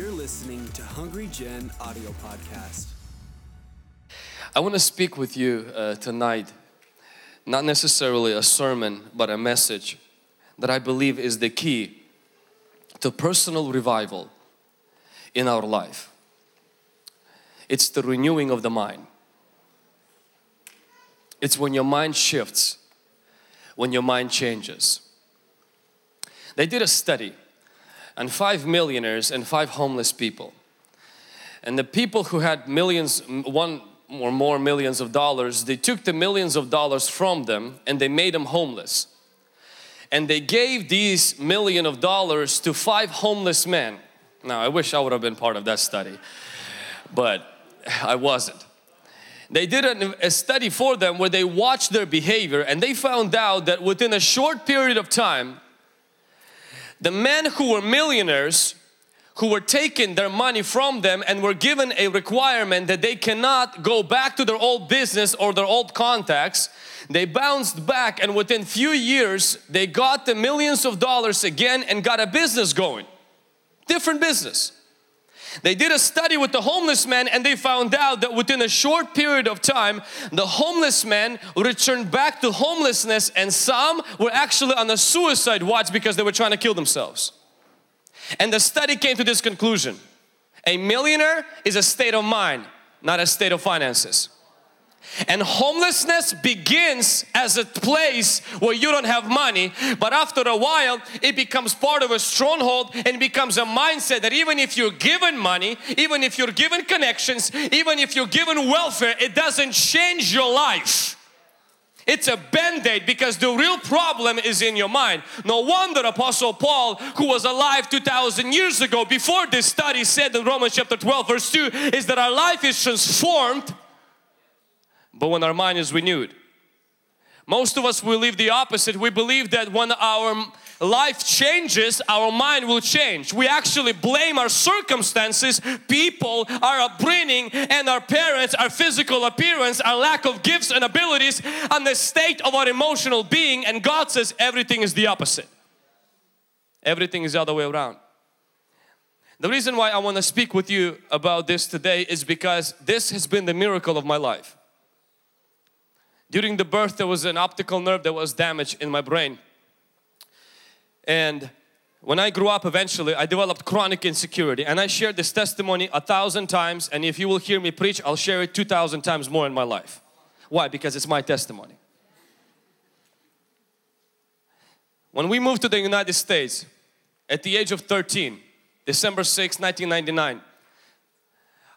You're listening to Hungry Gen audio podcast. I want to speak with you uh, tonight, not necessarily a sermon, but a message that I believe is the key to personal revival in our life. It's the renewing of the mind. It's when your mind shifts, when your mind changes. They did a study on five millionaires and five homeless people. And the people who had millions, one or more millions of dollars, they took the millions of dollars from them and they made them homeless. And they gave these million of dollars to five homeless men. Now I wish I would have been part of that study, but I wasn't. They did a study for them where they watched their behavior and they found out that within a short period of time, the men who were millionaires who were taking their money from them and were given a requirement that they cannot go back to their old business or their old contacts they bounced back and within few years they got the millions of dollars again and got a business going. Different business they did a study with the homeless men and they found out that within a short period of time the homeless men returned back to homelessness and some were actually on a suicide watch because they were trying to kill themselves. And the study came to this conclusion. A millionaire is a state of mind, not a state of finances. And homelessness begins as a place where you don't have money, but after a while it becomes part of a stronghold and becomes a mindset that even if you're given money, even if you're given connections, even if you're given welfare, it doesn't change your life. It's a band-aid because the real problem is in your mind. No wonder Apostle Paul, who was alive 2,000 years ago, before this study said in Romans chapter 12 verse 2, is that our life is transformed but when our mind is renewed. Most of us believe the opposite. We believe that when our life changes, our mind will change. We actually blame our circumstances, people, our upbringing, and our parents, our physical appearance, our lack of gifts and abilities and the state of our emotional being. And God says everything is the opposite. Everything is the other way around. The reason why I want to speak with you about this today is because this has been the miracle of my life. During the birth there was an optical nerve that was damaged in my brain. And when I grew up eventually I developed chronic insecurity and I shared this testimony a thousand times and if you will hear me preach I'll share it two thousand times more in my life. Why? Because it's my testimony. When we moved to the United States at the age of 13, December 6, 1999,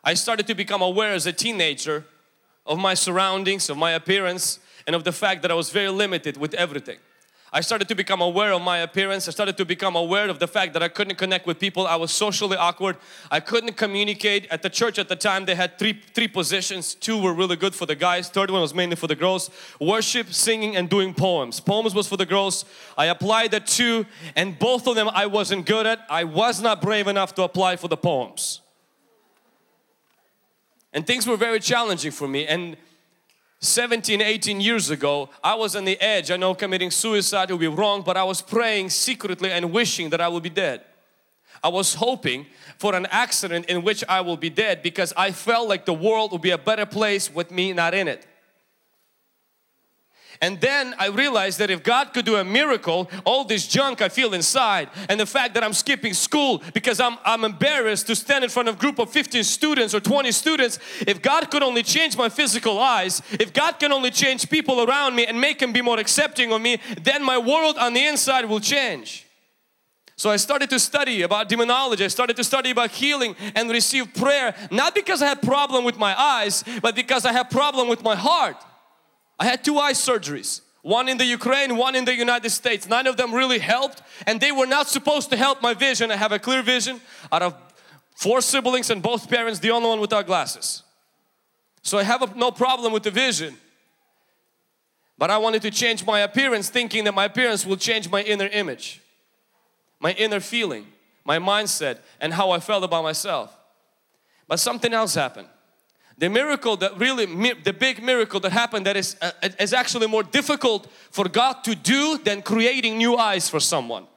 I started to become aware as a teenager of my surroundings, of my appearance and of the fact that I was very limited with everything. I started to become aware of my appearance. I started to become aware of the fact that I couldn't connect with people. I was socially awkward. I couldn't communicate. At the church at the time, they had three, three positions. Two were really good for the guys. Third one was mainly for the girls. Worship, singing and doing poems. Poems was for the girls. I applied the two and both of them I wasn't good at. I was not brave enough to apply for the poems. And things were very challenging for me. And 17, 18 years ago, I was on the edge. I know committing suicide would be wrong, but I was praying secretly and wishing that I would be dead. I was hoping for an accident in which I will be dead because I felt like the world would be a better place with me not in it. And then I realized that if God could do a miracle, all this junk I feel inside and the fact that I'm skipping school because I'm, I'm embarrassed to stand in front of a group of 15 students or 20 students, if God could only change my physical eyes, if God can only change people around me and make them be more accepting of me, then my world on the inside will change. So I started to study about demonology, I started to study about healing and receive prayer, not because I had problem with my eyes, but because I had problem with my heart. I had two eye surgeries one in the Ukraine, one in the United States. None of them really helped and they were not supposed to help my vision. I have a clear vision out of four siblings and both parents, the only one without glasses. So I have a, no problem with the vision. But I wanted to change my appearance thinking that my appearance will change my inner image, my inner feeling, my mindset and how I felt about myself. But something else happened. The miracle that really, the big miracle that happened that is, uh, is actually more difficult for God to do than creating new eyes for someone.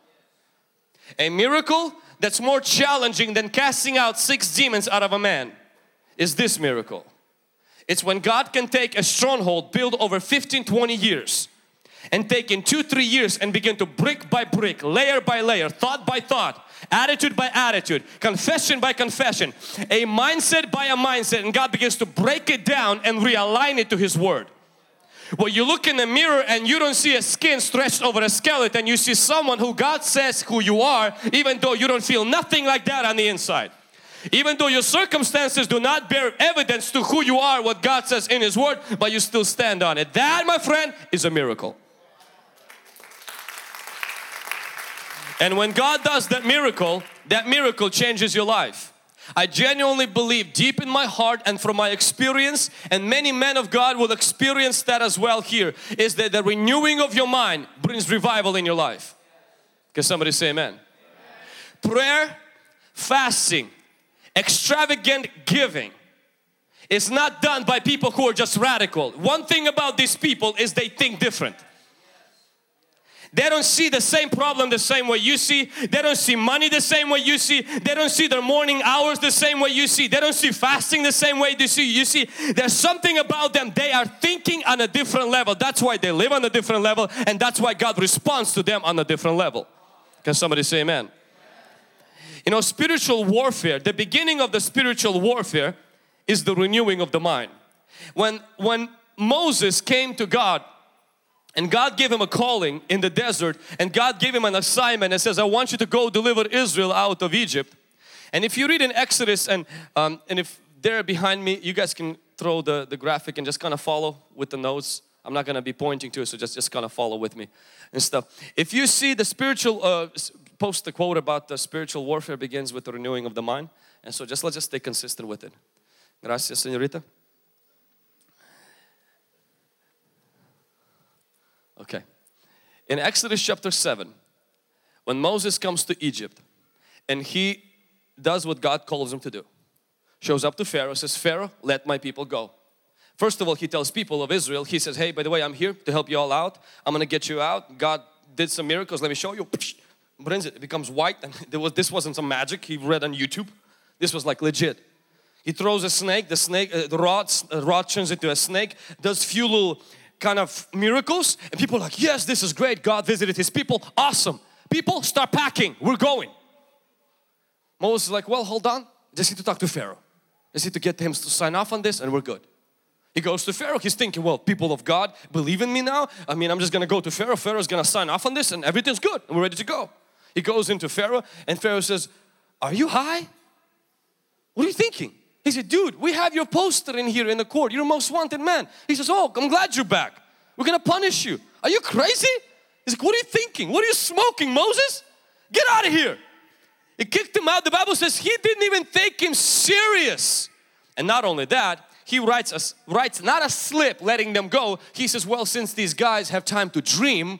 A miracle that's more challenging than casting out six demons out of a man is this miracle. It's when God can take a stronghold built over 15, 20 years and take in two, three years and begin to brick by brick, layer by layer, thought by thought, attitude by attitude, confession by confession, a mindset by a mindset and God begins to break it down and realign it to His Word. Well, you look in the mirror and you don't see a skin stretched over a skeleton. You see someone who God says who you are, even though you don't feel nothing like that on the inside. Even though your circumstances do not bear evidence to who you are, what God says in His Word, but you still stand on it. That, my friend, is a miracle. And when God does that miracle, that miracle changes your life. I genuinely believe deep in my heart and from my experience and many men of God will experience that as well here is that the renewing of your mind brings revival in your life. Can somebody say amen? amen. Prayer, fasting, extravagant giving is not done by people who are just radical. One thing about these people is they think different. They don't see the same problem the same way you see. They don't see money the same way you see. They don't see their morning hours the same way you see. They don't see fasting the same way you see. You see, there's something about them. They are thinking on a different level. That's why they live on a different level and that's why God responds to them on a different level. Can somebody say amen? You know, spiritual warfare, the beginning of the spiritual warfare is the renewing of the mind. When, when Moses came to God and God gave him a calling in the desert and God gave him an assignment and says, I want you to go deliver Israel out of Egypt. And if you read in Exodus and, um, and if they're behind me, you guys can throw the, the graphic and just kind of follow with the notes. I'm not going to be pointing to it, so just, just kind of follow with me and stuff. If you see the spiritual, uh, post the quote about the spiritual warfare begins with the renewing of the mind. And so just let's just stay consistent with it. Gracias, señorita. Okay. In Exodus chapter 7, when Moses comes to Egypt and he does what God calls him to do, shows up to Pharaoh, says, Pharaoh, let my people go. First of all, he tells people of Israel, he says, hey, by the way, I'm here to help you all out. I'm gonna get you out. God did some miracles, let me show you. Brings it, it becomes white and there was, this wasn't some magic he read on YouTube. This was like legit. He throws a snake, the snake, uh, the rod, uh, rod turns into a snake, does few little kind of miracles and people like, yes, this is great. God visited his people. Awesome. People start packing. We're going. Moses is like, well, hold on. Just need to talk to Pharaoh. Just need to get him to sign off on this and we're good. He goes to Pharaoh. He's thinking, well, people of God believe in me now. I mean, I'm just going to go to Pharaoh. Pharaoh's going to sign off on this and everything's good. And we're ready to go. He goes into Pharaoh and Pharaoh says, are you high? What are you thinking? He said, dude, we have your poster in here in the court. You're most wanted man. He says, oh, I'm glad you're back. We're gonna punish you. Are you crazy? He's like, what are you thinking? What are you smoking, Moses? Get out of here. He kicked him out. The Bible says he didn't even take him serious. And not only that, he writes, a, writes not a slip letting them go. He says, well, since these guys have time to dream,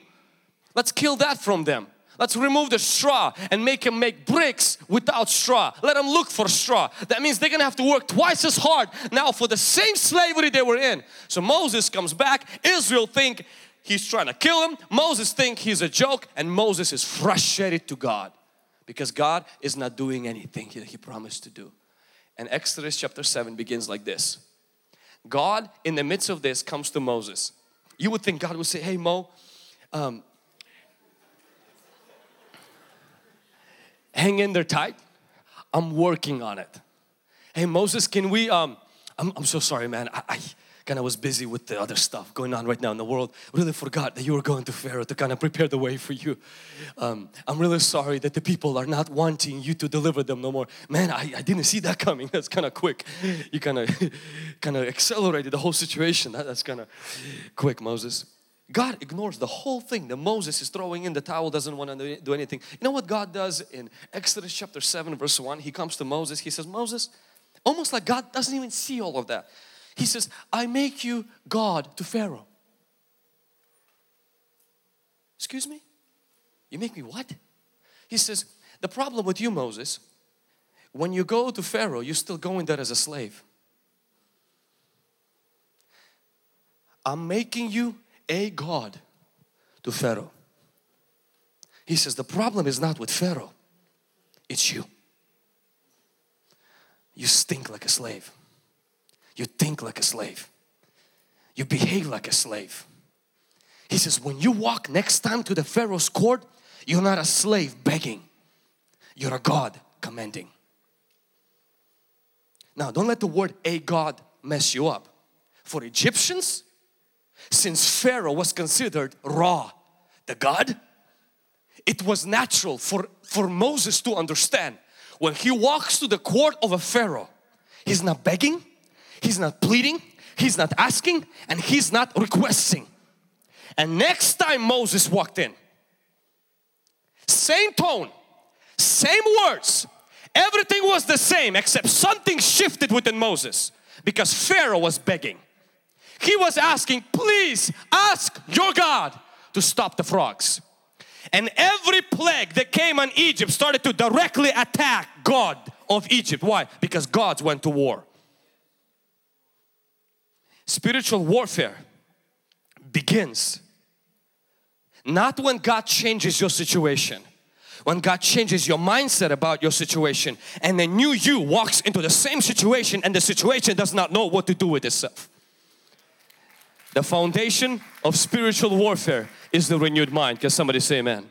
let's kill that from them. Let's remove the straw and make them make bricks without straw. Let them look for straw. That means they're gonna have to work twice as hard now for the same slavery they were in. So Moses comes back. Israel think he's trying to kill him. Moses think he's a joke and Moses is frustrated to God because God is not doing anything that he promised to do. And Exodus chapter 7 begins like this. God in the midst of this comes to Moses. You would think God would say, hey Mo, um, hang in there tight. I'm working on it. Hey Moses, can we, um, I'm, I'm so sorry man. I, I kind of was busy with the other stuff going on right now in the world. Really forgot that you were going to Pharaoh to kind of prepare the way for you. Um, I'm really sorry that the people are not wanting you to deliver them no more. Man, I, I didn't see that coming. That's kind of quick. You kind of kind of accelerated the whole situation. That, that's kind of quick, Moses. God ignores the whole thing that Moses is throwing in the towel, doesn't want to do anything. You know what God does in Exodus chapter 7 verse 1? He comes to Moses, he says, Moses, almost like God doesn't even see all of that. He says, I make you God to Pharaoh. Excuse me? You make me what? He says, the problem with you Moses, when you go to Pharaoh, you're still going there as a slave. I'm making you a God to Pharaoh. He says the problem is not with Pharaoh. it's you. You stink like a slave. You think like a slave. You behave like a slave. He says, when you walk next time to the Pharaoh's court, you're not a slave begging. You're a God commanding. Now, don't let the word a God mess you up. For Egyptians, since Pharaoh was considered Ra, the God, it was natural for, for Moses to understand when he walks to the court of a Pharaoh, he's not begging, he's not pleading, he's not asking, and he's not requesting. And next time Moses walked in, same tone, same words, everything was the same except something shifted within Moses because Pharaoh was begging. He was asking, please ask your God to stop the frogs. And every plague that came on Egypt started to directly attack God of Egypt. Why? Because gods went to war. Spiritual warfare begins not when God changes your situation, when God changes your mindset about your situation and the new you walks into the same situation and the situation does not know what to do with itself. The foundation of spiritual warfare is the renewed mind. Can somebody say amen?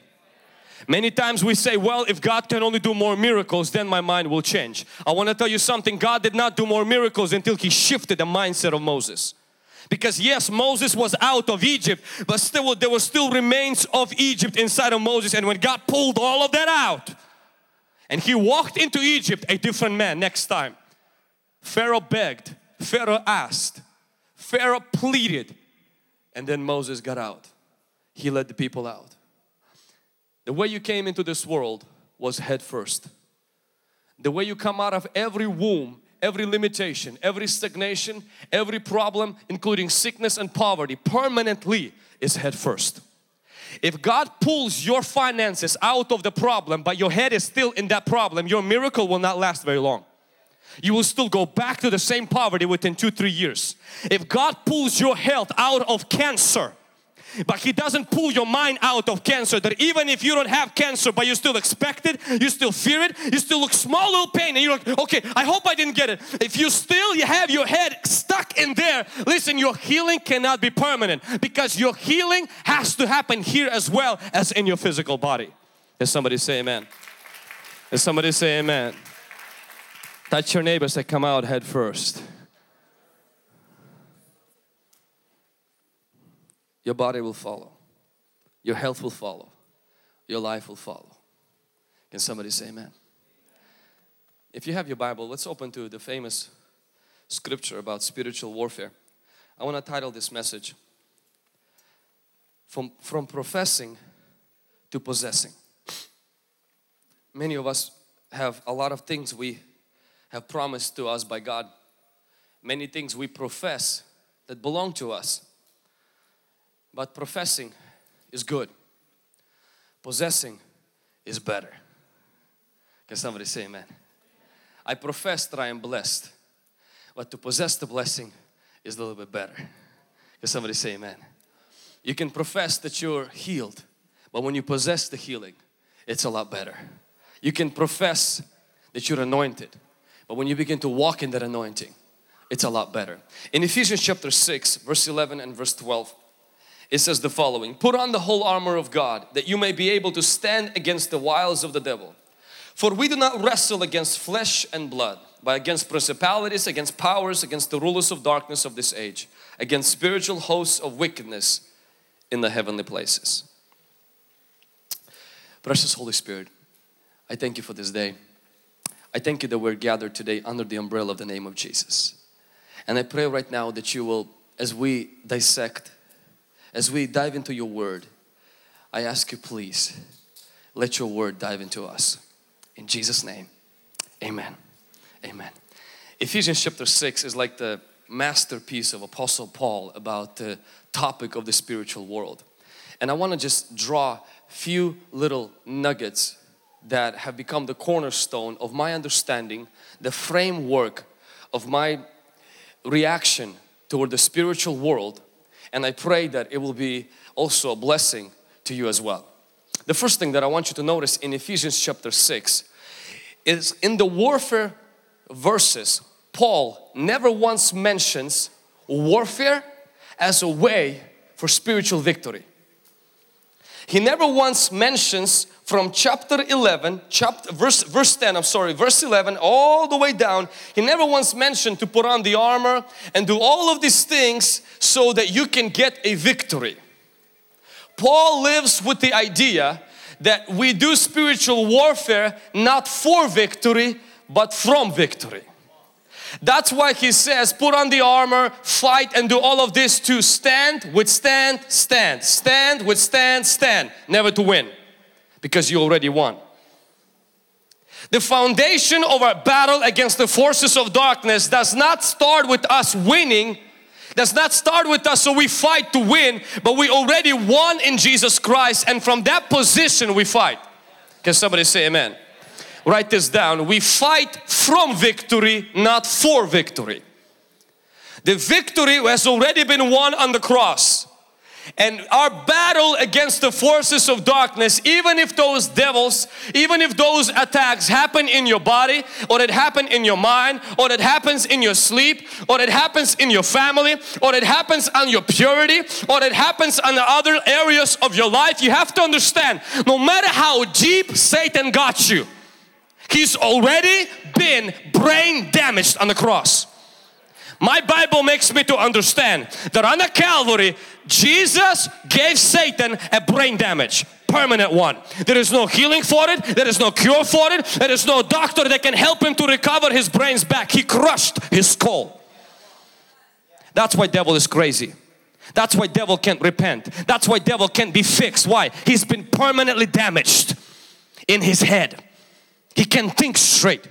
Many times we say, well, if God can only do more miracles, then my mind will change. I want to tell you something. God did not do more miracles until He shifted the mindset of Moses. Because yes, Moses was out of Egypt, but still there were still remains of Egypt inside of Moses. And when God pulled all of that out and he walked into Egypt, a different man next time. Pharaoh begged, Pharaoh asked, Pharaoh pleaded, and then Moses got out. He led the people out. The way you came into this world was head first. The way you come out of every womb every limitation, every stagnation, every problem, including sickness and poverty, permanently is head first. If God pulls your finances out of the problem, but your head is still in that problem, your miracle will not last very long. You will still go back to the same poverty within two, three years. If God pulls your health out of cancer, but he doesn't pull your mind out of cancer that even if you don't have cancer but you still expect it you still fear it you still look small little pain and you're like okay I hope I didn't get it. If you still you have your head stuck in there listen your healing cannot be permanent because your healing has to happen here as well as in your physical body. Does somebody say amen? Does somebody say amen touch your neighbors that come out head first your body will follow. Your health will follow. Your life will follow. Can somebody say amen? If you have your Bible, let's open to the famous scripture about spiritual warfare. I want to title this message From, from Professing to Possessing. Many of us have a lot of things we have promised to us by God. Many things we profess that belong to us. But professing is good. Possessing is better. Can somebody say amen? I profess that I am blessed. But to possess the blessing is a little bit better. Can somebody say amen? You can profess that you're healed. But when you possess the healing, it's a lot better. You can profess that you're anointed. But when you begin to walk in that anointing, it's a lot better. In Ephesians chapter 6 verse 11 and verse 12 it says the following Put on the whole armor of God that you may be able to stand against the wiles of the devil. For we do not wrestle against flesh and blood, but against principalities, against powers, against the rulers of darkness of this age, against spiritual hosts of wickedness in the heavenly places. Precious Holy Spirit, I thank you for this day. I thank you that we're gathered today under the umbrella of the name of Jesus. And I pray right now that you will, as we dissect as we dive into your word, I ask you please, let your word dive into us. In Jesus' name, amen. Amen. Ephesians chapter 6 is like the masterpiece of Apostle Paul about the topic of the spiritual world. And I want to just draw few little nuggets that have become the cornerstone of my understanding, the framework of my reaction toward the spiritual world and I pray that it will be also a blessing to you as well. The first thing that I want you to notice in Ephesians chapter 6 is in the warfare verses, Paul never once mentions warfare as a way for spiritual victory. He never once mentions from chapter 11, chapter, verse, verse 10, I'm sorry, verse 11, all the way down. He never once mentioned to put on the armor and do all of these things so that you can get a victory. Paul lives with the idea that we do spiritual warfare not for victory but from victory. That's why he says, put on the armor, fight and do all of this to stand, withstand, stand, stand, withstand, stand, never to win because you already won. The foundation of our battle against the forces of darkness does not start with us winning, does not start with us so we fight to win, but we already won in Jesus Christ and from that position we fight. Can somebody say amen? Write this down. We fight from victory, not for victory. The victory has already been won on the cross. And our battle against the forces of darkness, even if those devils, even if those attacks happen in your body, or it happen in your mind, or it happens in your sleep, or it happens in your family, or it happens on your purity, or it happens on the other areas of your life, you have to understand no matter how deep Satan got you, he's already been brain damaged on the cross. My Bible makes me to understand that on the Calvary, Jesus gave Satan a brain damage permanent one. There is no healing for it. There is no cure for it. There is no doctor that can help him to recover his brains back. He crushed his skull. That's why devil is crazy. That's why devil can't repent. That's why devil can't be fixed. Why? He's been permanently damaged in his head. He can't think straight.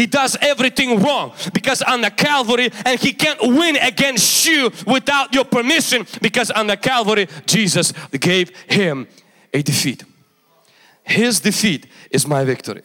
He does everything wrong because on the Calvary and he can't win against you without your permission because on the Calvary Jesus gave him a defeat. His defeat is my victory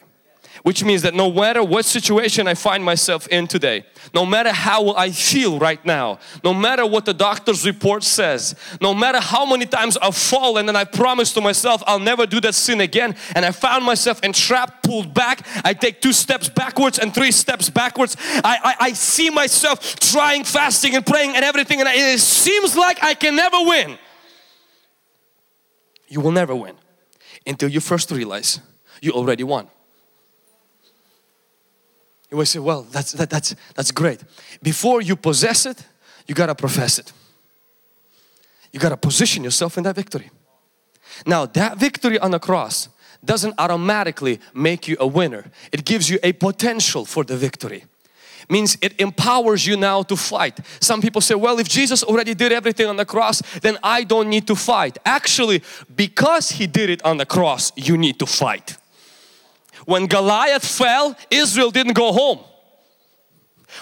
which means that no matter what situation I find myself in today, no matter how I feel right now, no matter what the doctor's report says, no matter how many times I've fallen and I promised to myself I'll never do that sin again and I found myself entrapped, pulled back, I take two steps backwards and three steps backwards. I, I, I see myself trying, fasting and praying and everything and it seems like I can never win. You will never win until you first realize you already won. You will say, well, that's, that, that's, that's great. Before you possess it, you got to profess it. You got to position yourself in that victory. Now that victory on the cross doesn't automatically make you a winner. It gives you a potential for the victory. Means it empowers you now to fight. Some people say, well, if Jesus already did everything on the cross, then I don't need to fight. Actually, because He did it on the cross, you need to fight. When Goliath fell, Israel didn't go home.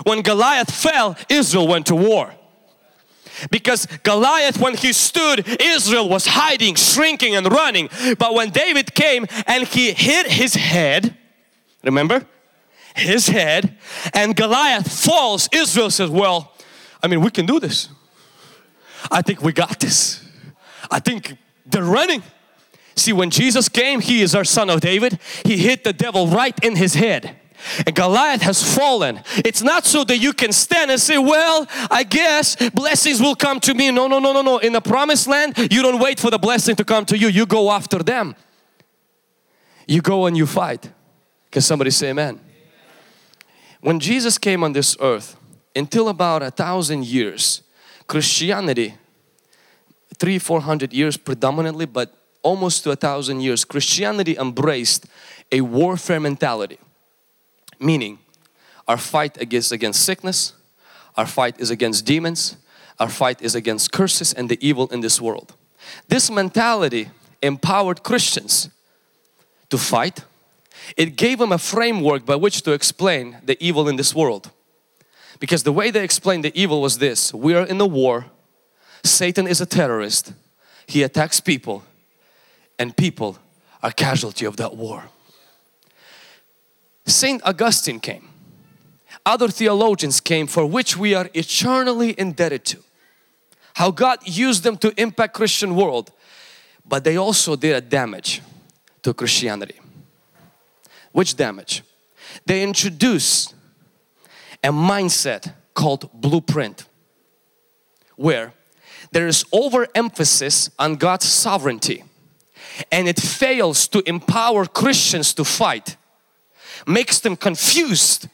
When Goliath fell, Israel went to war. Because Goliath, when he stood, Israel was hiding, shrinking, and running. But when David came and he hit his head, remember? His head, and Goliath falls, Israel says, Well, I mean, we can do this. I think we got this. I think they're running. See, when Jesus came, He is our son of David. He hit the devil right in his head. And Goliath has fallen. It's not so that you can stand and say, Well, I guess blessings will come to me. No, no, no, no, no. In the promised land, you don't wait for the blessing to come to you, you go after them. You go and you fight. Can somebody say amen? When Jesus came on this earth, until about a thousand years, Christianity, three, four hundred years predominantly, but almost to a thousand years, Christianity embraced a warfare mentality. Meaning, our fight is against sickness, our fight is against demons, our fight is against curses and the evil in this world. This mentality empowered Christians to fight. It gave them a framework by which to explain the evil in this world. Because the way they explained the evil was this, we are in a war, Satan is a terrorist, he attacks people and people are casualty of that war. Saint Augustine came. Other theologians came for which we are eternally indebted to. How God used them to impact Christian world, but they also did a damage to Christianity. Which damage? they introduced a mindset called blueprint where there is overemphasis on God's sovereignty and it fails to empower Christians to fight makes them confused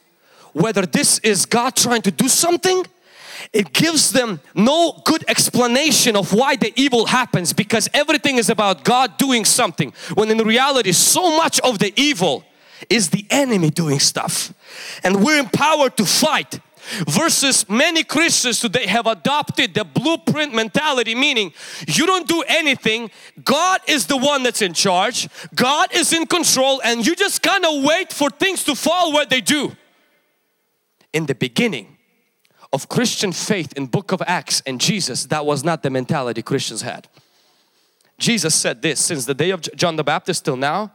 whether this is God trying to do something. It gives them no good explanation of why the evil happens because everything is about God doing something when in reality so much of the evil is the enemy doing stuff. And we're empowered to fight versus many Christians today have adopted the blueprint mentality meaning you don't do anything God is the one that's in charge God is in control and you just kind of wait for things to fall where they do. In the beginning of Christian faith in book of Acts and Jesus that was not the mentality Christians had. Jesus said this since the day of John the Baptist till now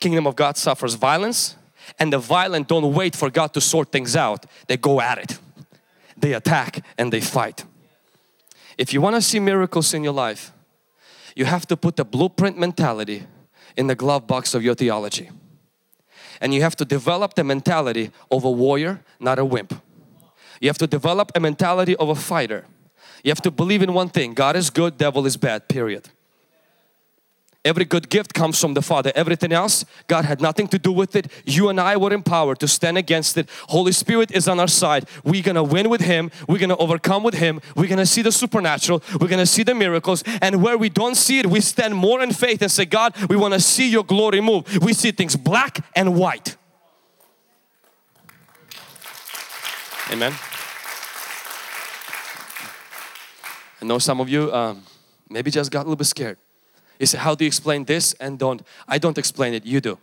kingdom of God suffers violence and the violent don't wait for God to sort things out. They go at it. They attack and they fight. If you want to see miracles in your life you have to put the blueprint mentality in the glove box of your theology. And you have to develop the mentality of a warrior not a wimp. You have to develop a mentality of a fighter. You have to believe in one thing God is good devil is bad period Every good gift comes from the Father. Everything else, God had nothing to do with it. You and I were empowered to stand against it. Holy Spirit is on our side. We're gonna win with Him. We're gonna overcome with Him. We're gonna see the supernatural. We're gonna see the miracles. And where we don't see it, we stand more in faith and say, God, we wanna see your glory move. We see things black and white. Amen. I know some of you um, maybe just got a little bit scared. You say, how do you explain this and don't? I don't explain it, you do.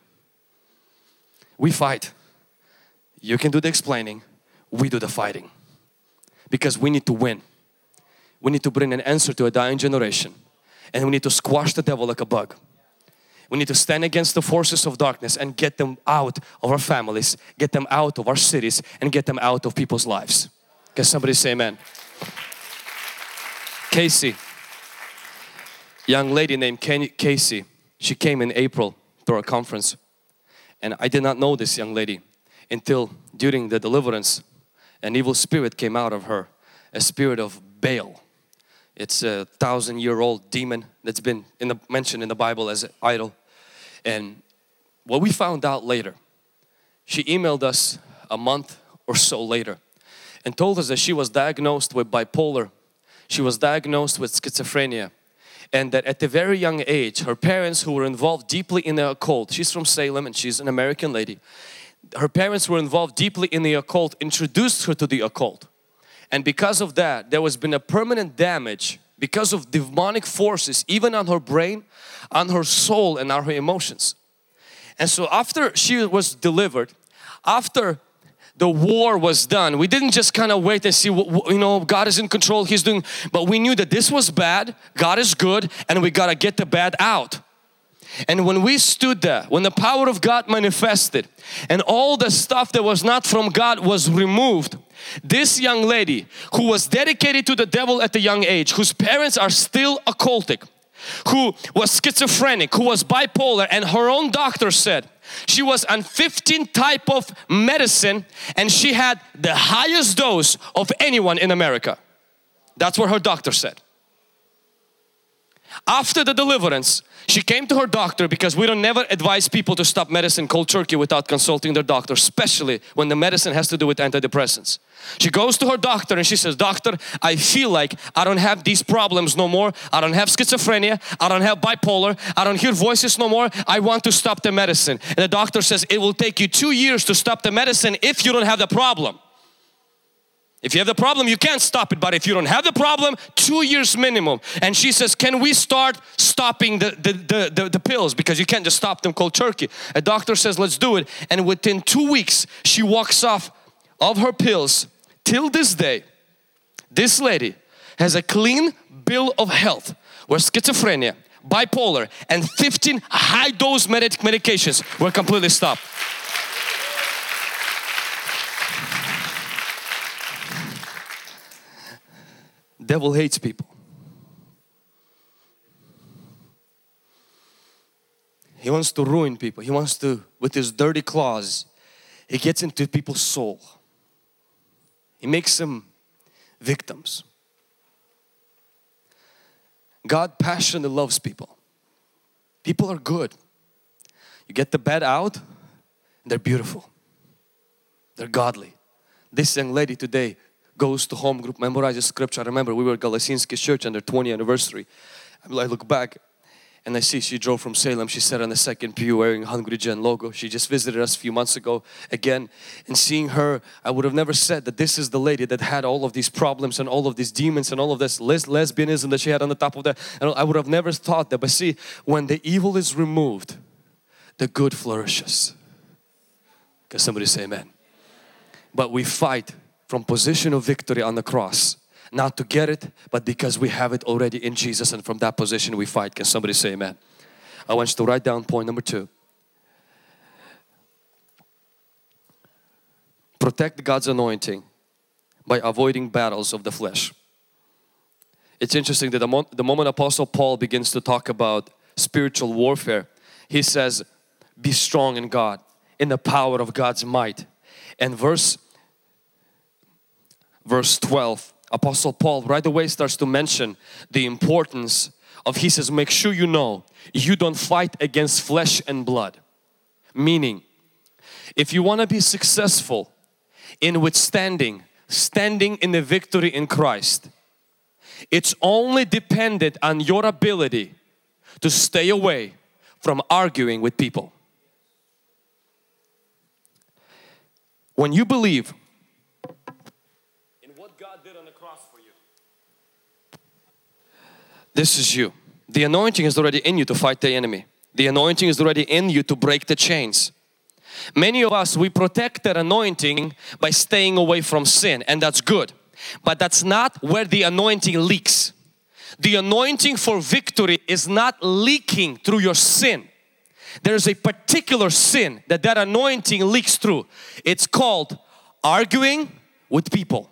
We fight. You can do the explaining, we do the fighting. Because we need to win. We need to bring an answer to a dying generation. And we need to squash the devil like a bug. We need to stand against the forces of darkness and get them out of our families, get them out of our cities and get them out of people's lives. Can somebody say amen? Casey young lady named Casey. She came in April to our conference. And I did not know this young lady until during the deliverance an evil spirit came out of her a spirit of Baal. It's a thousand year old demon that's been in the, mentioned in the Bible as an idol. And what we found out later she emailed us a month or so later and told us that she was diagnosed with bipolar. She was diagnosed with schizophrenia and that at a very young age her parents who were involved deeply in the occult she's from Salem and she's an American lady her parents were involved deeply in the occult introduced her to the occult. And because of that there was been a permanent damage because of demonic forces even on her brain on her soul and on her emotions. And so after she was delivered after the war was done. We didn't just kind of wait and see, what, you know, God is in control, He's doing, but we knew that this was bad, God is good, and we got to get the bad out. And when we stood there, when the power of God manifested and all the stuff that was not from God was removed, this young lady who was dedicated to the devil at a young age, whose parents are still occultic, who was schizophrenic, who was bipolar and her own doctor said, she was on 15 type of medicine and she had the highest dose of anyone in America. That's what her doctor said. After the deliverance, she came to her doctor because we don't never advise people to stop medicine cold turkey without consulting their doctor, especially when the medicine has to do with antidepressants. She goes to her doctor and she says, Doctor, I feel like I don't have these problems no more. I don't have schizophrenia. I don't have bipolar. I don't hear voices no more. I want to stop the medicine. And the doctor says, It will take you two years to stop the medicine if you don't have the problem. If you have the problem, you can't stop it. But if you don't have the problem, two years minimum. And she says, can we start stopping the, the, the, the, the pills? Because you can't just stop them cold turkey. A doctor says, let's do it. And within two weeks, she walks off of her pills. Till this day, this lady has a clean bill of health where schizophrenia, bipolar and 15 high dose medic medications were completely stopped. Devil hates people. He wants to ruin people. He wants to, with his dirty claws, He gets into people's soul. He makes them victims. God passionately loves people. People are good. You get the bad out, they're beautiful. They're godly. This young lady today goes to home group, memorizes scripture. I remember we were at Galacinski church on their 20th anniversary. I look back and I see she drove from Salem. She sat on the second pew wearing Hungry Gen logo. She just visited us a few months ago again. And seeing her, I would have never said that this is the lady that had all of these problems and all of these demons and all of this les lesbianism that she had on the top of that. And I would have never thought that. But see, when the evil is removed, the good flourishes. Can somebody say amen? But we fight from position of victory on the cross. Not to get it but because we have it already in Jesus and from that position we fight. Can somebody say amen? I want you to write down point number two. Protect God's anointing by avoiding battles of the flesh. It's interesting that the, mo the moment apostle Paul begins to talk about spiritual warfare he says be strong in God in the power of God's might. And verse verse 12 Apostle Paul right away starts to mention the importance of he says make sure you know you don't fight against flesh and blood. Meaning if you want to be successful in withstanding standing in the victory in Christ it's only dependent on your ability to stay away from arguing with people. When you believe This is you. The anointing is already in you to fight the enemy. The anointing is already in you to break the chains. Many of us, we protect that anointing by staying away from sin and that's good. But that's not where the anointing leaks. The anointing for victory is not leaking through your sin. There's a particular sin that that anointing leaks through. It's called arguing with people.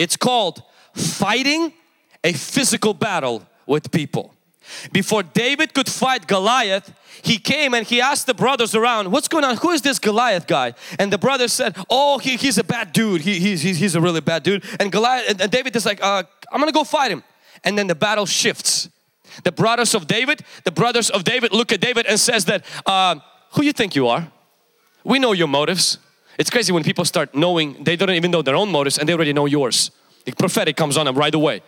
It's called fighting a physical battle with people. Before David could fight Goliath, he came and he asked the brothers around, what's going on? Who is this Goliath guy? And the brothers said, oh, he, he's a bad dude. He, he's, he's a really bad dude. And Goliath, and David is like, uh, I'm gonna go fight him. And then the battle shifts. The brothers of David, the brothers of David look at David and says that, uh, who you think you are? We know your motives. It's crazy when people start knowing, they don't even know their own motives and they already know yours. The prophetic comes on them right away.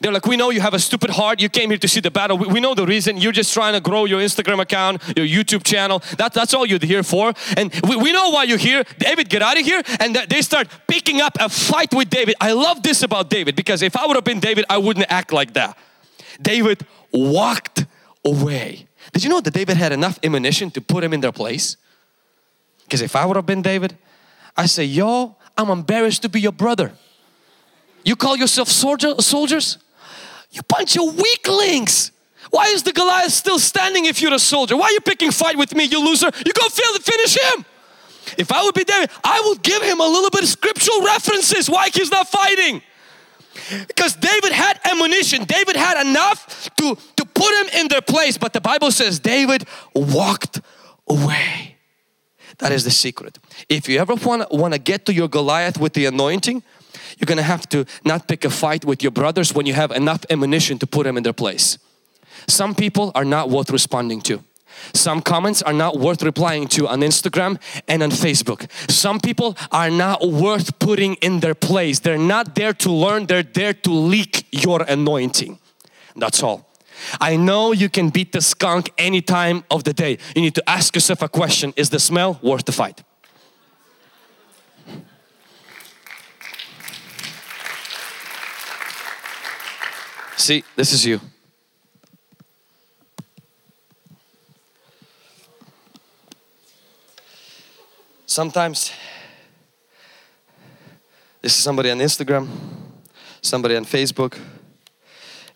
They're like, we know you have a stupid heart. You came here to see the battle. We, we, know the reason. You're just trying to grow your Instagram account, your YouTube channel. That, that's all you're here for. And we, we know why you're here. David, get out of here. And they start picking up a fight with David. I love this about David because if I would have been David, I wouldn't act like that. David walked away. Did you know that David had enough ammunition to put him in their place? Because if I would have been David, I say, yo, I'm embarrassed to be your brother. You call yourself soldier, soldiers? You bunch of weaklings. Why is the Goliath still standing if you're a soldier? Why are you picking fight with me, you loser? You go fail to finish him. If I would be David, I would give him a little bit of scriptural references why he's not fighting. Because David had ammunition. David had enough to, to put him in their place. But the Bible says David walked away. That is the secret. If you ever want, want to get to your Goliath with the anointing, you're gonna have to not pick a fight with your brothers when you have enough ammunition to put them in their place. Some people are not worth responding to. Some comments are not worth replying to on Instagram and on Facebook. Some people are not worth putting in their place. They're not there to learn, they're there to leak your anointing. That's all. I know you can beat the skunk any time of the day. You need to ask yourself a question Is the smell worth the fight? See, this is you. Sometimes this is somebody on Instagram, somebody on Facebook,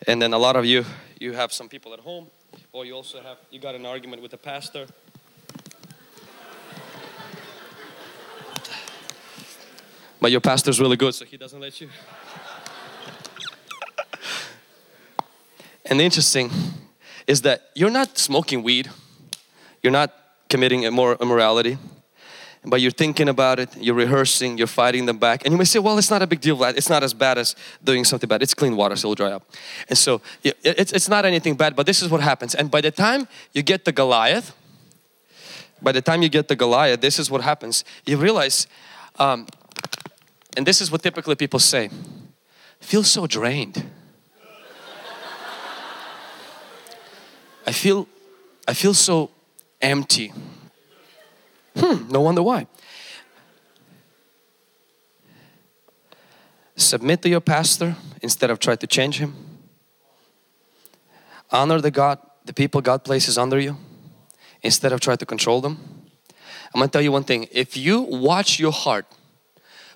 and then a lot of you, you have some people at home, or you also have, you got an argument with a pastor. But your pastor's really good, so he doesn't let you. And the interesting is that you're not smoking weed. You're not committing immorality but you're thinking about it, you're rehearsing, you're fighting them back. And you may say, well, it's not a big deal. It's not as bad as doing something bad. It's clean water, so it'll dry up. And so it's, it's not anything bad, but this is what happens. And by the time you get the Goliath, by the time you get the Goliath, this is what happens. You realize, um, and this is what typically people say, feel so drained. I feel, I feel so empty. Hmm, no wonder why. Submit to your pastor instead of try to change him. Honor the God, the people God places under you instead of try to control them. I'm gonna tell you one thing. If you watch your heart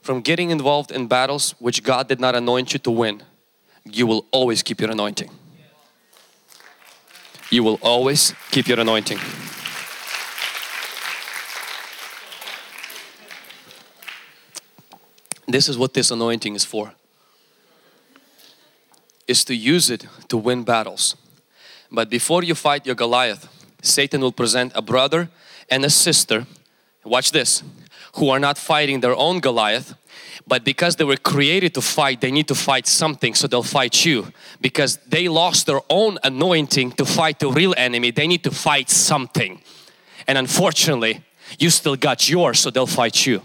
from getting involved in battles which God did not anoint you to win, you will always keep your anointing. You will always keep your anointing. This is what this anointing is for. Is to use it to win battles. But before you fight your Goliath, Satan will present a brother and a sister, watch this, who are not fighting their own Goliath, but because they were created to fight, they need to fight something, so they'll fight you. Because they lost their own anointing to fight the real enemy, they need to fight something. And unfortunately, you still got yours, so they'll fight you.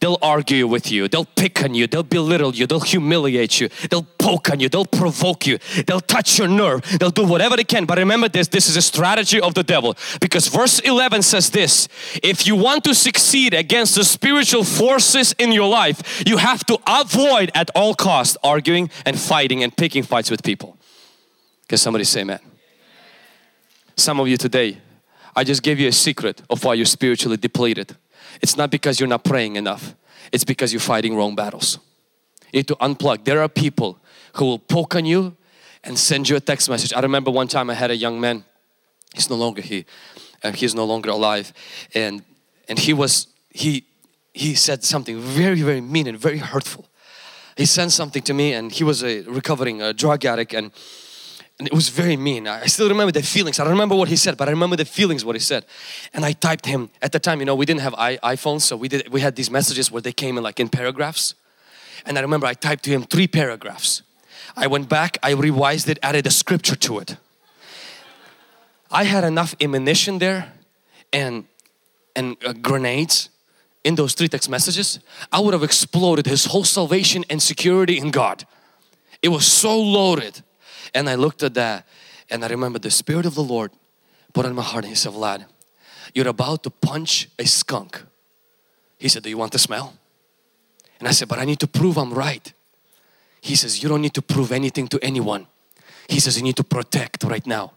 They'll argue with you, they'll pick on you, they'll belittle you, they'll humiliate you, they'll poke on you, they'll provoke you, they'll touch your nerve, they'll do whatever they can. But remember this. This is a strategy of the devil. Because verse 11 says this. If you want to succeed against the spiritual forces in your life, you have to avoid at all cost arguing and fighting and picking fights with people. Can somebody say amen? Some of you today, I just gave you a secret of why you're spiritually depleted. It's not because you're not praying enough. It's because you're fighting wrong battles. You need to unplug. There are people who will poke on you and send you a text message. I remember one time I had a young man. He's no longer here. Uh, he's no longer alive. And and he was he he said something very very mean and very hurtful. He sent something to me and he was a recovering a drug addict and and it was very mean. I still remember the feelings. I don't remember what he said, but I remember the feelings what he said. And I typed him at the time. You know, we didn't have iPhones, so we did. We had these messages where they came in like in paragraphs. And I remember I typed to him three paragraphs. I went back, I revised it, added a scripture to it. I had enough ammunition there and and uh, grenades in those three text messages. I would have exploded his whole salvation and security in God. It was so loaded and I looked at that and I remember the Spirit of the Lord put on my heart and He said, Vlad, you're about to punch a skunk. He said, do you want the smell? And I said, but I need to prove I'm right. He says, you don't need to prove anything to anyone. He says, you need to protect right now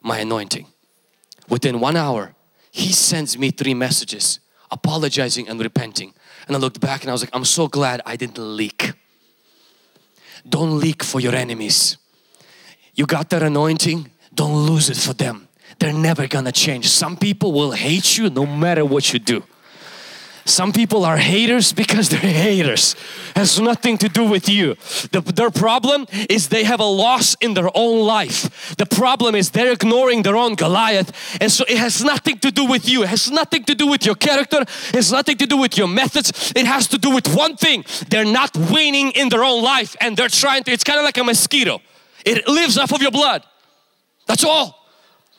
my anointing. Within one hour, he sends me three messages apologizing and repenting. And I looked back and I was like, I'm so glad I didn't leak. Don't leak for your enemies. You got that anointing, don't lose it for them. They're never gonna change. Some people will hate you no matter what you do. Some people are haters because they're haters. Has nothing to do with you. The, their problem is they have a loss in their own life. The problem is they're ignoring their own Goliath and so it has nothing to do with you. It has nothing to do with your character. It has nothing to do with your methods. It has to do with one thing. They're not winning in their own life and they're trying to, it's kind of like a mosquito. It lives off of your blood. That's all.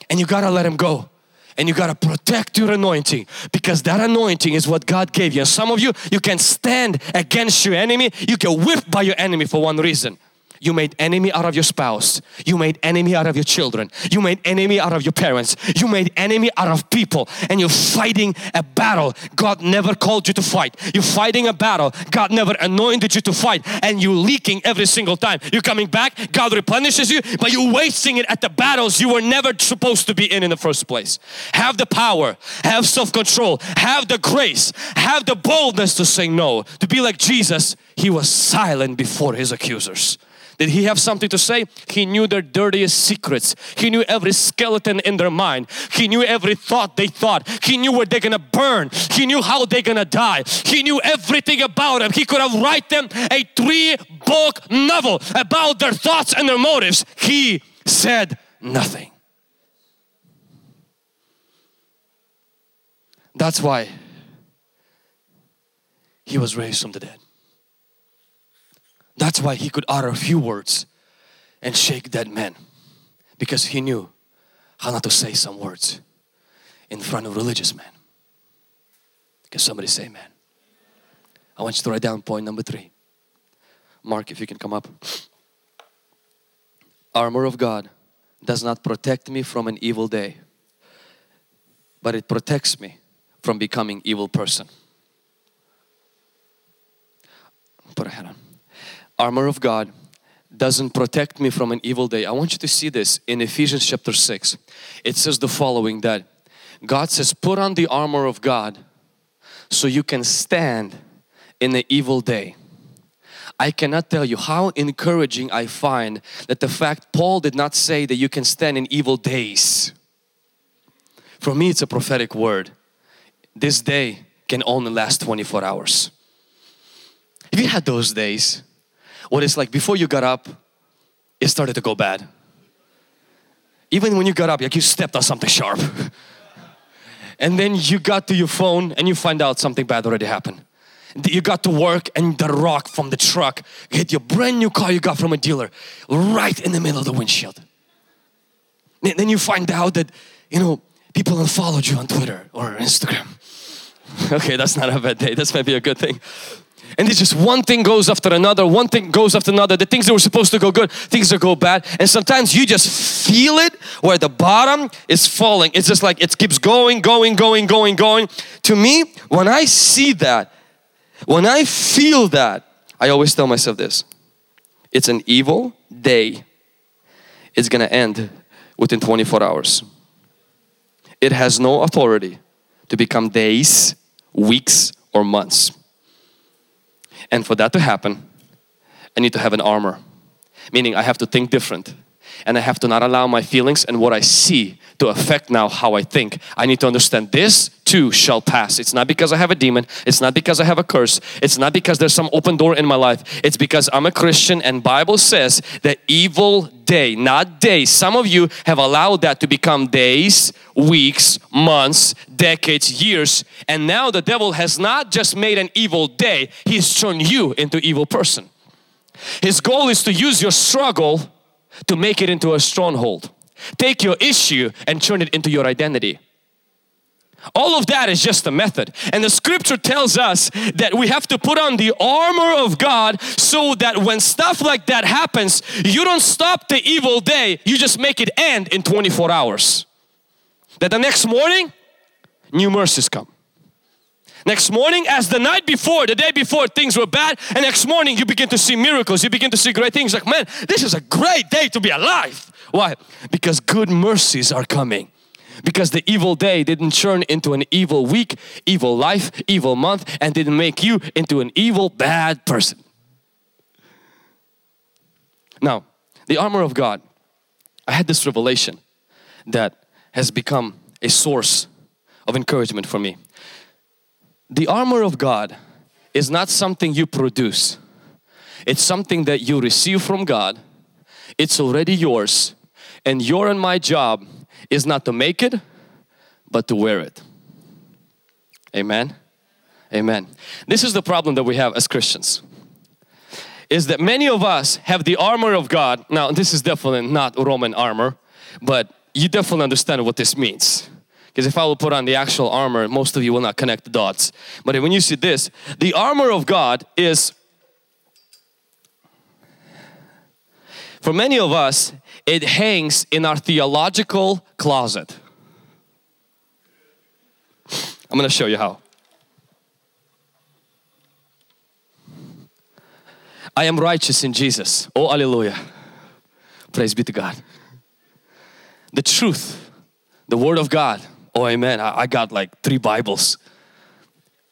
And you gotta let him go. And you gotta protect your anointing because that anointing is what God gave you. And some of you, you can stand against your enemy. You get whipped by your enemy for one reason you made enemy out of your spouse. You made enemy out of your children. You made enemy out of your parents. You made enemy out of people and you're fighting a battle God never called you to fight. You're fighting a battle God never anointed you to fight and you're leaking every single time. You're coming back, God replenishes you, but you're wasting it at the battles you were never supposed to be in in the first place. Have the power, have self-control, have the grace, have the boldness to say no. To be like Jesus, He was silent before His accusers. Did he have something to say? He knew their dirtiest secrets. He knew every skeleton in their mind. He knew every thought they thought. He knew where they're gonna burn. He knew how they're gonna die. He knew everything about them. He could have write them a three book novel about their thoughts and their motives. He said nothing. That's why he was raised from the dead. That's why he could utter a few words and shake dead men because he knew how not to say some words in front of religious men. Can somebody say amen? I want you to write down point number three. Mark, if you can come up. Armor of God does not protect me from an evil day, but it protects me from becoming evil person. Put a hat on. Armor of God doesn't protect me from an evil day. I want you to see this in Ephesians chapter 6. It says the following that God says, Put on the armor of God so you can stand in the evil day. I cannot tell you how encouraging I find that the fact Paul did not say that you can stand in evil days. For me, it's a prophetic word. This day can only last 24 hours. Have you had those days? What it's like before you got up, it started to go bad. Even when you got up, like you stepped on something sharp. and then you got to your phone and you find out something bad already happened. You got to work and the rock from the truck hit your brand new car you got from a dealer right in the middle of the windshield. Then you find out that, you know, people unfollowed you on Twitter or Instagram. okay, that's not a bad day. That's maybe a good thing. And it's just one thing goes after another, one thing goes after another. The things that were supposed to go good, things that go bad. And sometimes you just feel it where the bottom is falling. It's just like it keeps going, going, going, going, going. To me, when I see that, when I feel that, I always tell myself this it's an evil day. It's gonna end within 24 hours. It has no authority to become days, weeks, or months. And for that to happen, I need to have an armor. Meaning I have to think different. And I have to not allow my feelings and what I see to affect now how I think. I need to understand this too shall pass. It's not because I have a demon. It's not because I have a curse. It's not because there's some open door in my life. It's because I'm a Christian and Bible says that evil day, not days. Some of you have allowed that to become days, weeks, months, decades, years. And now the devil has not just made an evil day. He's turned you into evil person. His goal is to use your struggle to make it into a stronghold. Take your issue and turn it into your identity. All of that is just a method. And the scripture tells us that we have to put on the armor of God so that when stuff like that happens, you don't stop the evil day, you just make it end in 24 hours. That the next morning, new mercies come. Next morning, as the night before, the day before, things were bad, and next morning you begin to see miracles, you begin to see great things like, man, this is a great day to be alive. Why? Because good mercies are coming because the evil day didn't turn into an evil week, evil life, evil month, and didn't make you into an evil, bad person. Now, the armor of God, I had this revelation that has become a source of encouragement for me. The armor of God is not something you produce, it's something that you receive from God, it's already yours, and your and my job is not to make it, but to wear it. Amen. Amen. This is the problem that we have as Christians. Is that many of us have the armor of God. Now, this is definitely not Roman armor, but you definitely understand what this means. Because if I will put on the actual armor, most of you will not connect the dots. But when you see this, the armor of God is, for many of us, it hangs in our theological closet. I'm going to show you how. I am righteous in Jesus. Oh, hallelujah. Praise be to God. The truth, the Word of God. Oh, amen. I, I got like three Bibles.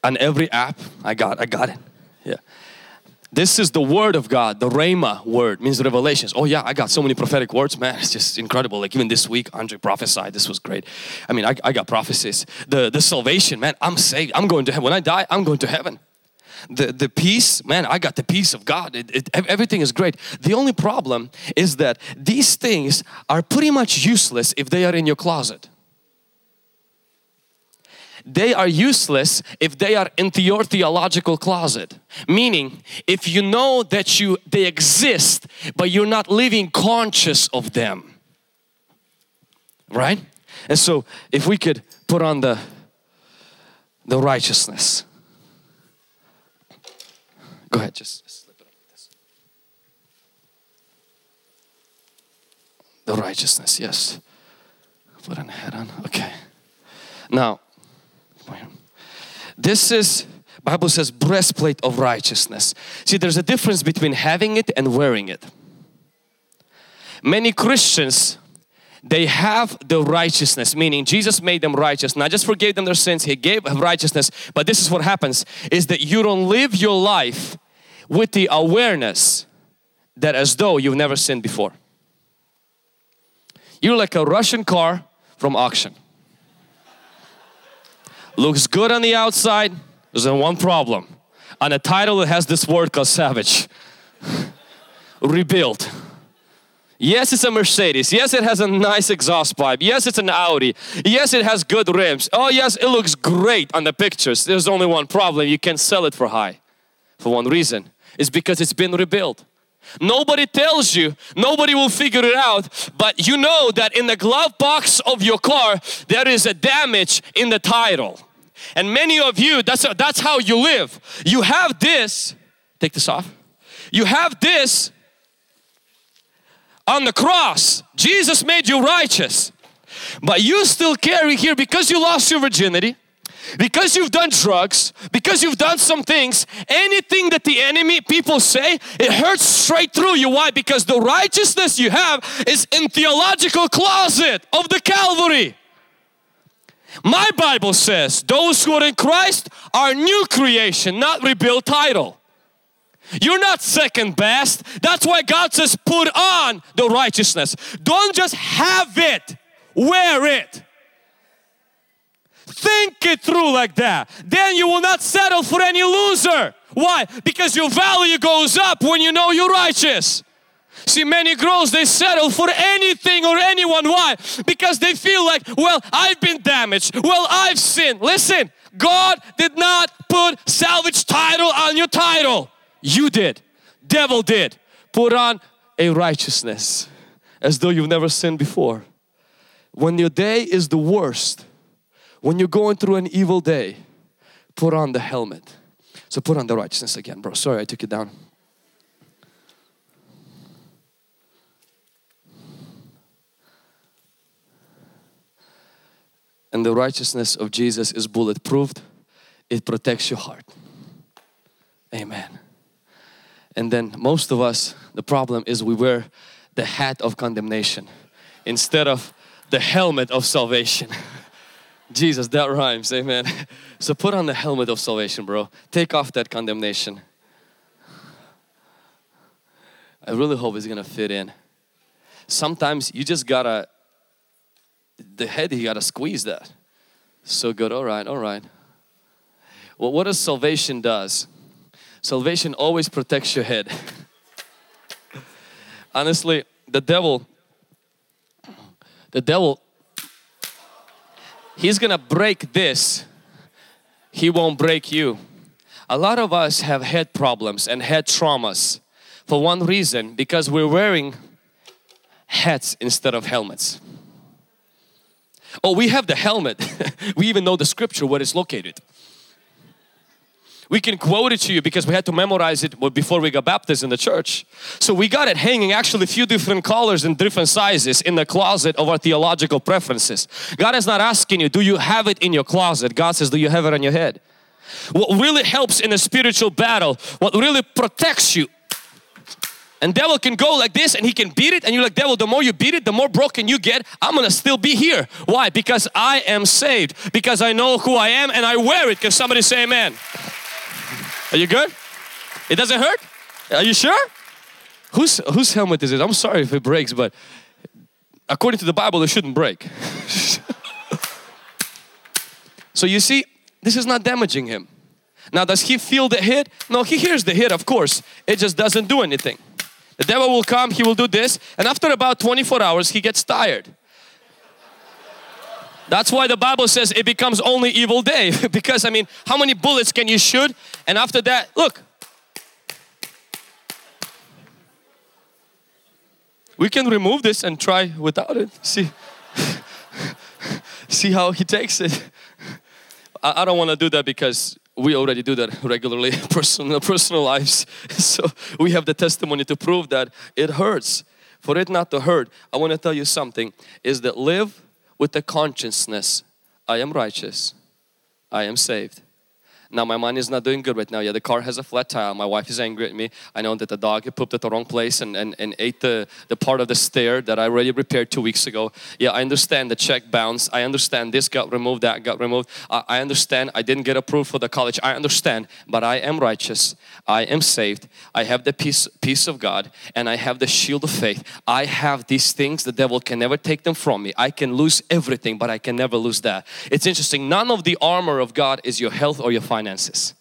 On every app, I got, I got it. Yeah. This is the word of God, the Rhema word means revelations. Oh yeah, I got so many prophetic words, man. It's just incredible. Like even this week, Andre prophesied. This was great. I mean, I, I got prophecies. The the salvation, man. I'm saved. I'm going to heaven. When I die, I'm going to heaven. The the peace, man. I got the peace of God. It, it, everything is great. The only problem is that these things are pretty much useless if they are in your closet. They are useless if they are into your theological closet. Meaning, if you know that you they exist, but you're not living conscious of them. Right? And so if we could put on the the righteousness. Go ahead, just slip it up this. The righteousness, yes. Put on the head on. Okay. Now, this is Bible says breastplate of righteousness. See, there's a difference between having it and wearing it. Many Christians they have the righteousness meaning jesus made them righteous. Not just forgave them their sins he gave righteousness. But this is what happens is that you don't live your life with the awareness that as though you've never sinned before. You're like a russian car from auction looks good on the outside there's only one problem on the title it has this word called salvage rebuilt Yes, it's a Mercedes. Yes, it has a nice exhaust pipe. Yes, it's an Audi. Yes, it has good rims. Oh yes, it looks great on the pictures. There's only one problem. You can't sell it for high. For one reason. It's because it's been rebuilt. Nobody tells you, nobody will figure it out, but you know that in the glove box of your car, there is a damage in the title. And many of you, that's, that's how you live. You have this, take this off. You have this on the cross. Jesus made you righteous. But you still carry here because you lost your virginity, because you've done drugs, because you've done some things, anything that the enemy people say, it hurts straight through you. Why? Because the righteousness you have is in theological closet of the Calvary. My Bible says those who are in Christ are new creation, not rebuilt title. You're not second best. That's why God says put on the righteousness. Don't just have it, wear it. Think it through like that. Then you will not settle for any loser. Why? Because your value goes up when you know you're righteous. See, many girls they settle for anything or anyone. Why? Because they feel like, well, I've been damaged. Well, I've sinned. Listen, God did not put salvage title on your title. You did. Devil did. Put on a righteousness as though you've never sinned before. When your day is the worst, when you're going through an evil day, put on the helmet. So put on the righteousness again, bro. Sorry, I took it down. And the righteousness of Jesus is bulletproof. It protects your heart. Amen. And then most of us, the problem is we wear the hat of condemnation instead of the helmet of salvation. Jesus, that rhymes, amen. So put on the helmet of salvation, bro. Take off that condemnation. I really hope it's gonna fit in. Sometimes you just gotta, the head, you gotta squeeze that. So good, all right, all right. Well, what does salvation does? Salvation always protects your head. Honestly, the devil, the devil, he's gonna break this, he won't break you. A lot of us have head problems and head traumas for one reason because we're wearing hats instead of helmets. Oh, we have the helmet. we even know the scripture where it's located. We can quote it to you because we had to memorize it before we got baptized in the church. So we got it hanging actually a few different colors and different sizes in the closet of our theological preferences. God is not asking you, do you have it in your closet? God says, do you have it on your head? What really helps in a spiritual battle, what really protects you and devil can go like this and he can beat it and you're like devil the more you beat it the more broken you get I'm gonna still be here why because I am saved because I know who I am and I wear it can somebody say amen are you good? It doesn't hurt? Are you sure? Whose, whose helmet is it? I'm sorry if it breaks, but according to the Bible, it shouldn't break. so you see, this is not damaging him. Now, does he feel the hit? No, he hears the hit, of course. It just doesn't do anything. The devil will come, he will do this, and after about 24 hours, he gets tired. That's why the Bible says it becomes only evil day because I mean, how many bullets can you shoot? And after that, look. We can remove this and try without it. See, see how he takes it. I, I don't want to do that because we already do that regularly personal personal lives so we have the testimony to prove that it hurts for it not to hurt i want to tell you something is that live with the consciousness i am righteous. I am saved now my mind is not doing good right now. Yeah, the car has a flat tire. My wife is angry at me. I know that the dog pooped at the wrong place and, and, and ate the, the part of the stair that I already repaired two weeks ago. Yeah, I understand the check bounced. I understand this got removed, that got removed. I, I understand I didn't get approved for the college. I understand, but I am righteous. I am saved. I have the peace, peace of God and I have the shield of faith. I have these things. The devil can never take them from me. I can lose everything, but I can never lose that. It's interesting. None of the armor of God is your health or your finances finances.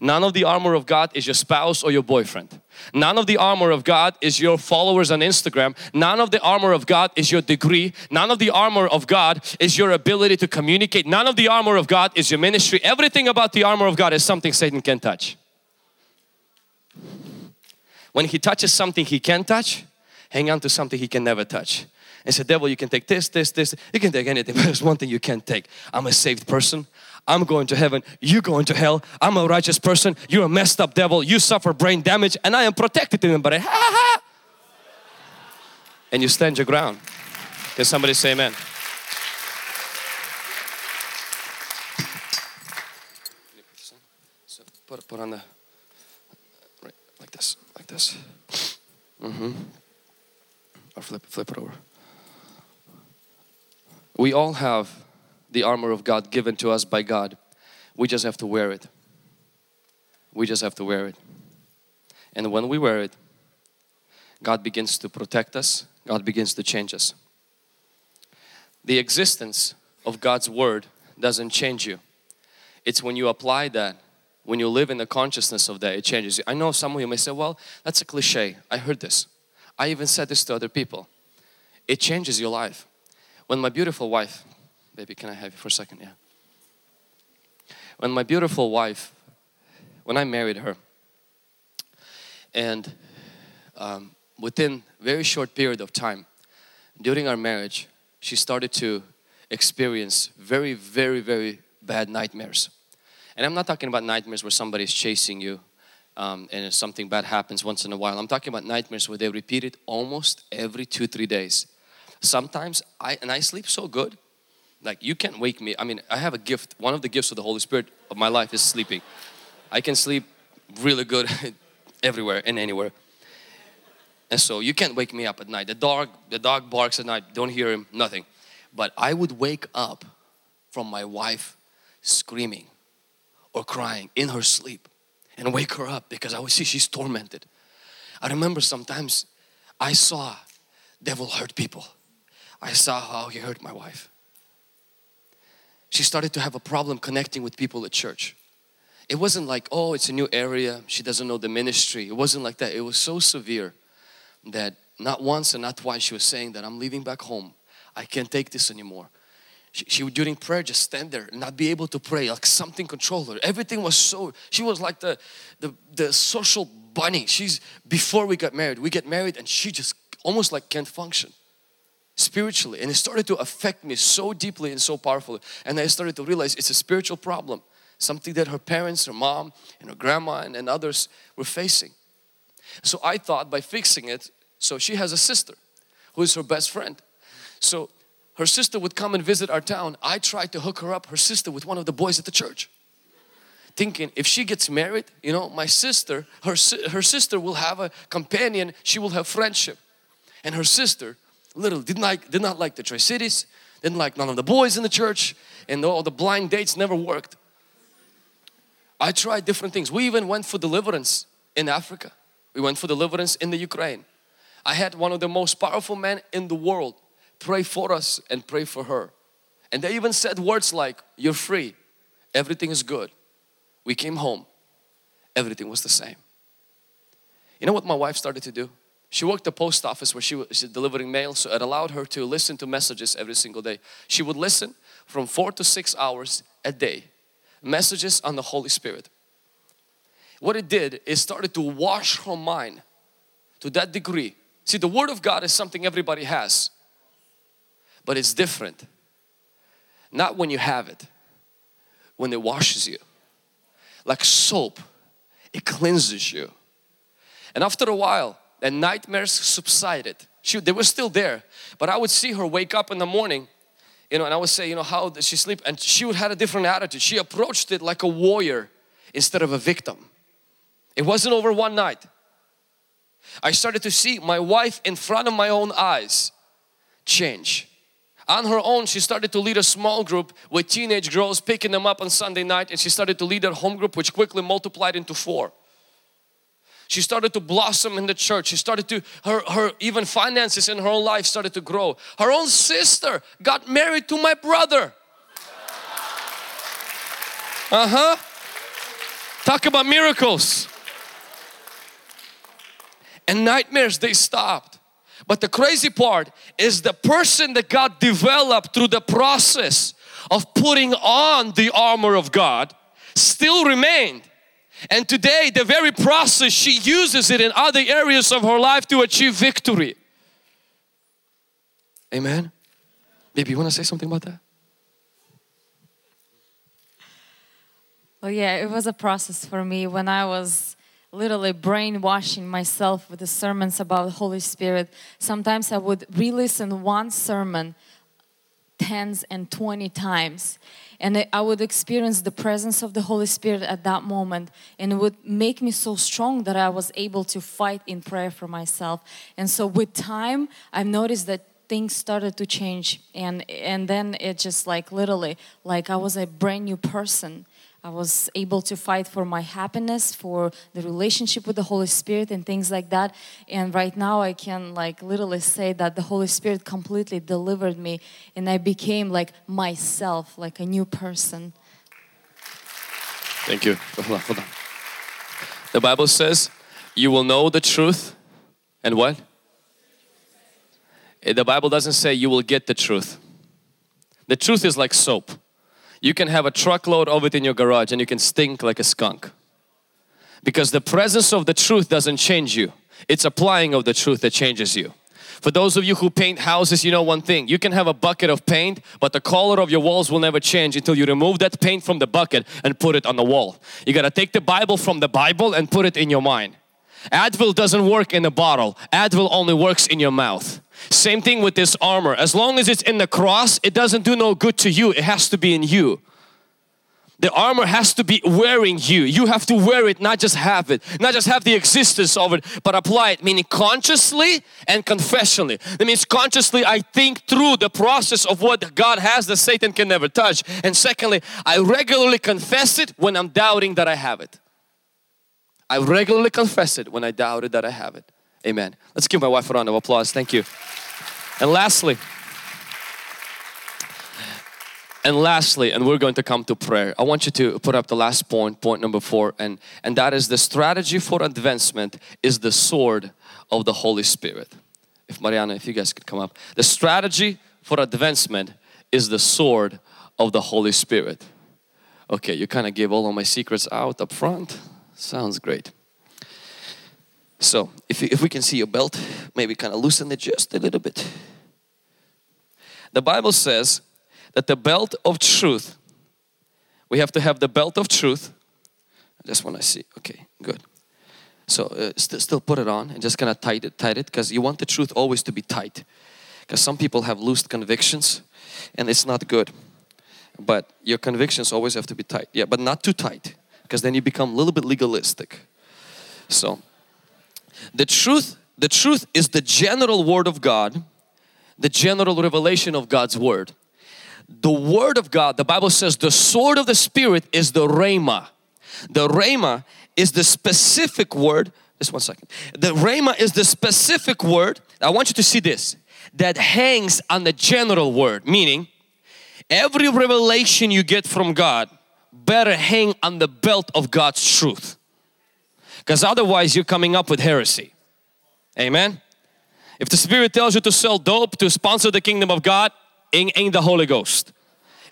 None of the armor of God is your spouse or your boyfriend. None of the armor of God is your followers on Instagram. None of the armor of God is your degree. None of the armor of God is your ability to communicate. None of the armor of God is your ministry. Everything about the armor of God is something Satan can touch. When he touches something he can touch, hang on to something he can never touch and say, devil, you can take this, this, this, you can take anything, but there's one thing you can't take. I'm a saved person. I'm going to heaven, you going to hell. I'm a righteous person, you're a messed up devil, you suffer brain damage and I am protected in but ha ha. And you stand your ground. Can somebody say amen? So put, put on the, right, like this, like this. Mm-hmm. Or flip, flip it over. We all have the armor of God given to us by God. We just have to wear it. We just have to wear it. And when we wear it, God begins to protect us, God begins to change us. The existence of God's Word doesn't change you. It's when you apply that, when you live in the consciousness of that, it changes you. I know some of you may say, well, that's a cliche. I heard this. I even said this to other people. It changes your life. When my beautiful wife, baby, can I have you for a second? Yeah. When my beautiful wife, when I married her, and um, within very short period of time, during our marriage, she started to experience very, very, very bad nightmares. And I'm not talking about nightmares where somebody's chasing you um, and something bad happens once in a while. I'm talking about nightmares where they repeat it almost every two, three days sometimes I and I sleep so good like you can't wake me I mean I have a gift one of the gifts of the Holy Spirit of my life is sleeping. I can sleep really good everywhere and anywhere. And so you can't wake me up at night. The dog the dog barks at night don't hear him nothing. But I would wake up from my wife screaming or crying in her sleep and wake her up because I would see she's tormented. I remember sometimes I saw devil hurt people. I saw how he hurt my wife. She started to have a problem connecting with people at church. It wasn't like, oh, it's a new area, she doesn't know the ministry. It wasn't like that. It was so severe that not once and not twice she was saying that I'm leaving back home. I can't take this anymore. She, she would during prayer just stand there and not be able to pray like something controlled her. Everything was so, she was like the, the, the social bunny. She's, before we got married, we get married and she just almost like can't function spiritually and it started to affect me so deeply and so powerfully and I started to realize it's a spiritual problem something that her parents, her mom and her grandma and, and others were facing. So I thought by fixing it, so she has a sister who is her best friend. So her sister would come and visit our town. I tried to hook her up, her sister, with one of the boys at the church. Thinking if she gets married, you know, my sister, her, her sister will have a companion, she will have friendship. And her sister little did not, like did not like the Tri-Cities, didn't like none of the boys in the church and all the blind dates never worked. I tried different things. We even went for deliverance in Africa. We went for deliverance in the Ukraine. I had one of the most powerful men in the world pray for us and pray for her. And they even said words like, you're free, everything is good. We came home, everything was the same. You know what my wife started to do? She worked the post office where she was delivering mail, so it allowed her to listen to messages every single day. She would listen from four to six hours a day, messages on the Holy Spirit. What it did is started to wash her mind to that degree. See, the Word of God is something everybody has, but it's different. Not when you have it, when it washes you. Like soap, it cleanses you. And after a while, the nightmares subsided. She, they were still there, but I would see her wake up in the morning, you know, and I would say, you know, how did she sleep? And she would have a different attitude. She approached it like a warrior instead of a victim. It wasn't over one night. I started to see my wife in front of my own eyes change. On her own, she started to lead a small group with teenage girls, picking them up on Sunday night, and she started to lead a home group, which quickly multiplied into four. She started to blossom in the church. She started to, her, her even finances in her own life started to grow. Her own sister got married to my brother. Uh huh. Talk about miracles. And nightmares, they stopped. But the crazy part is the person that God developed through the process of putting on the armor of God still remained. And today, the very process, she uses it in other areas of her life to achieve victory. Amen. Baby, you want to say something about that? Well, yeah, it was a process for me when I was literally brainwashing myself with the sermons about the Holy Spirit. Sometimes I would re-listen one sermon tens and 20 times. And I would experience the presence of the Holy Spirit at that moment. And it would make me so strong that I was able to fight in prayer for myself. And so with time I've noticed that things started to change. And and then it just like literally like I was a brand new person I was able to fight for my happiness, for the relationship with the Holy Spirit and things like that. And right now I can like literally say that the Holy Spirit completely delivered me and I became like myself, like a new person. Thank you. Hold on. The Bible says, you will know the truth and what? Eh, the Bible doesn't say you will get the truth. The truth is like soap. You can have a truckload of it in your garage and you can stink like a skunk. Because the presence of the truth doesn't change you. It's applying of the truth that changes you. For those of you who paint houses, you know one thing. You can have a bucket of paint, but the color of your walls will never change until you remove that paint from the bucket and put it on the wall. You gotta take the Bible from the Bible and put it in your mind. Advil doesn't work in a bottle. Advil only works in your mouth. Same thing with this armor. As long as it's in the cross, it doesn't do no good to you. It has to be in you. The armor has to be wearing you. You have to wear it, not just have it, not just have the existence of it, but apply it, meaning consciously and confessionally. That means consciously I think through the process of what God has that Satan can never touch. And secondly, I regularly confess it when I'm doubting that I have it. I regularly confess it when I doubted that I have it. Amen. Let's give my wife a round of applause. Thank you. And lastly, and lastly, and we're going to come to prayer. I want you to put up the last point, point number four, and, and that is the strategy for advancement is the sword of the Holy Spirit. If Mariana, if you guys could come up. The strategy for advancement is the sword of the Holy Spirit. Okay, you kind of gave all of my secrets out up front. Sounds great. So if, if we can see your belt, maybe kind of loosen it just a little bit. The Bible says that the belt of truth, we have to have the belt of truth. I just want to see, okay, good. So uh, st still put it on and just kind of tight it, tight it because you want the truth always to be tight. Because some people have loose convictions and it's not good. But your convictions always have to be tight. Yeah, but not too tight because then you become a little bit legalistic. So the truth, the truth is the general word of God, the general revelation of God's word. The word of God, the Bible says the sword of the spirit is the rhema. The rhema is the specific word, just one second. The rhema is the specific word, I want you to see this, that hangs on the general word, meaning every revelation you get from God better hang on the belt of God's truth because otherwise you're coming up with heresy. Amen. If the Spirit tells you to sell dope to sponsor the kingdom of God, it ain't the Holy Ghost.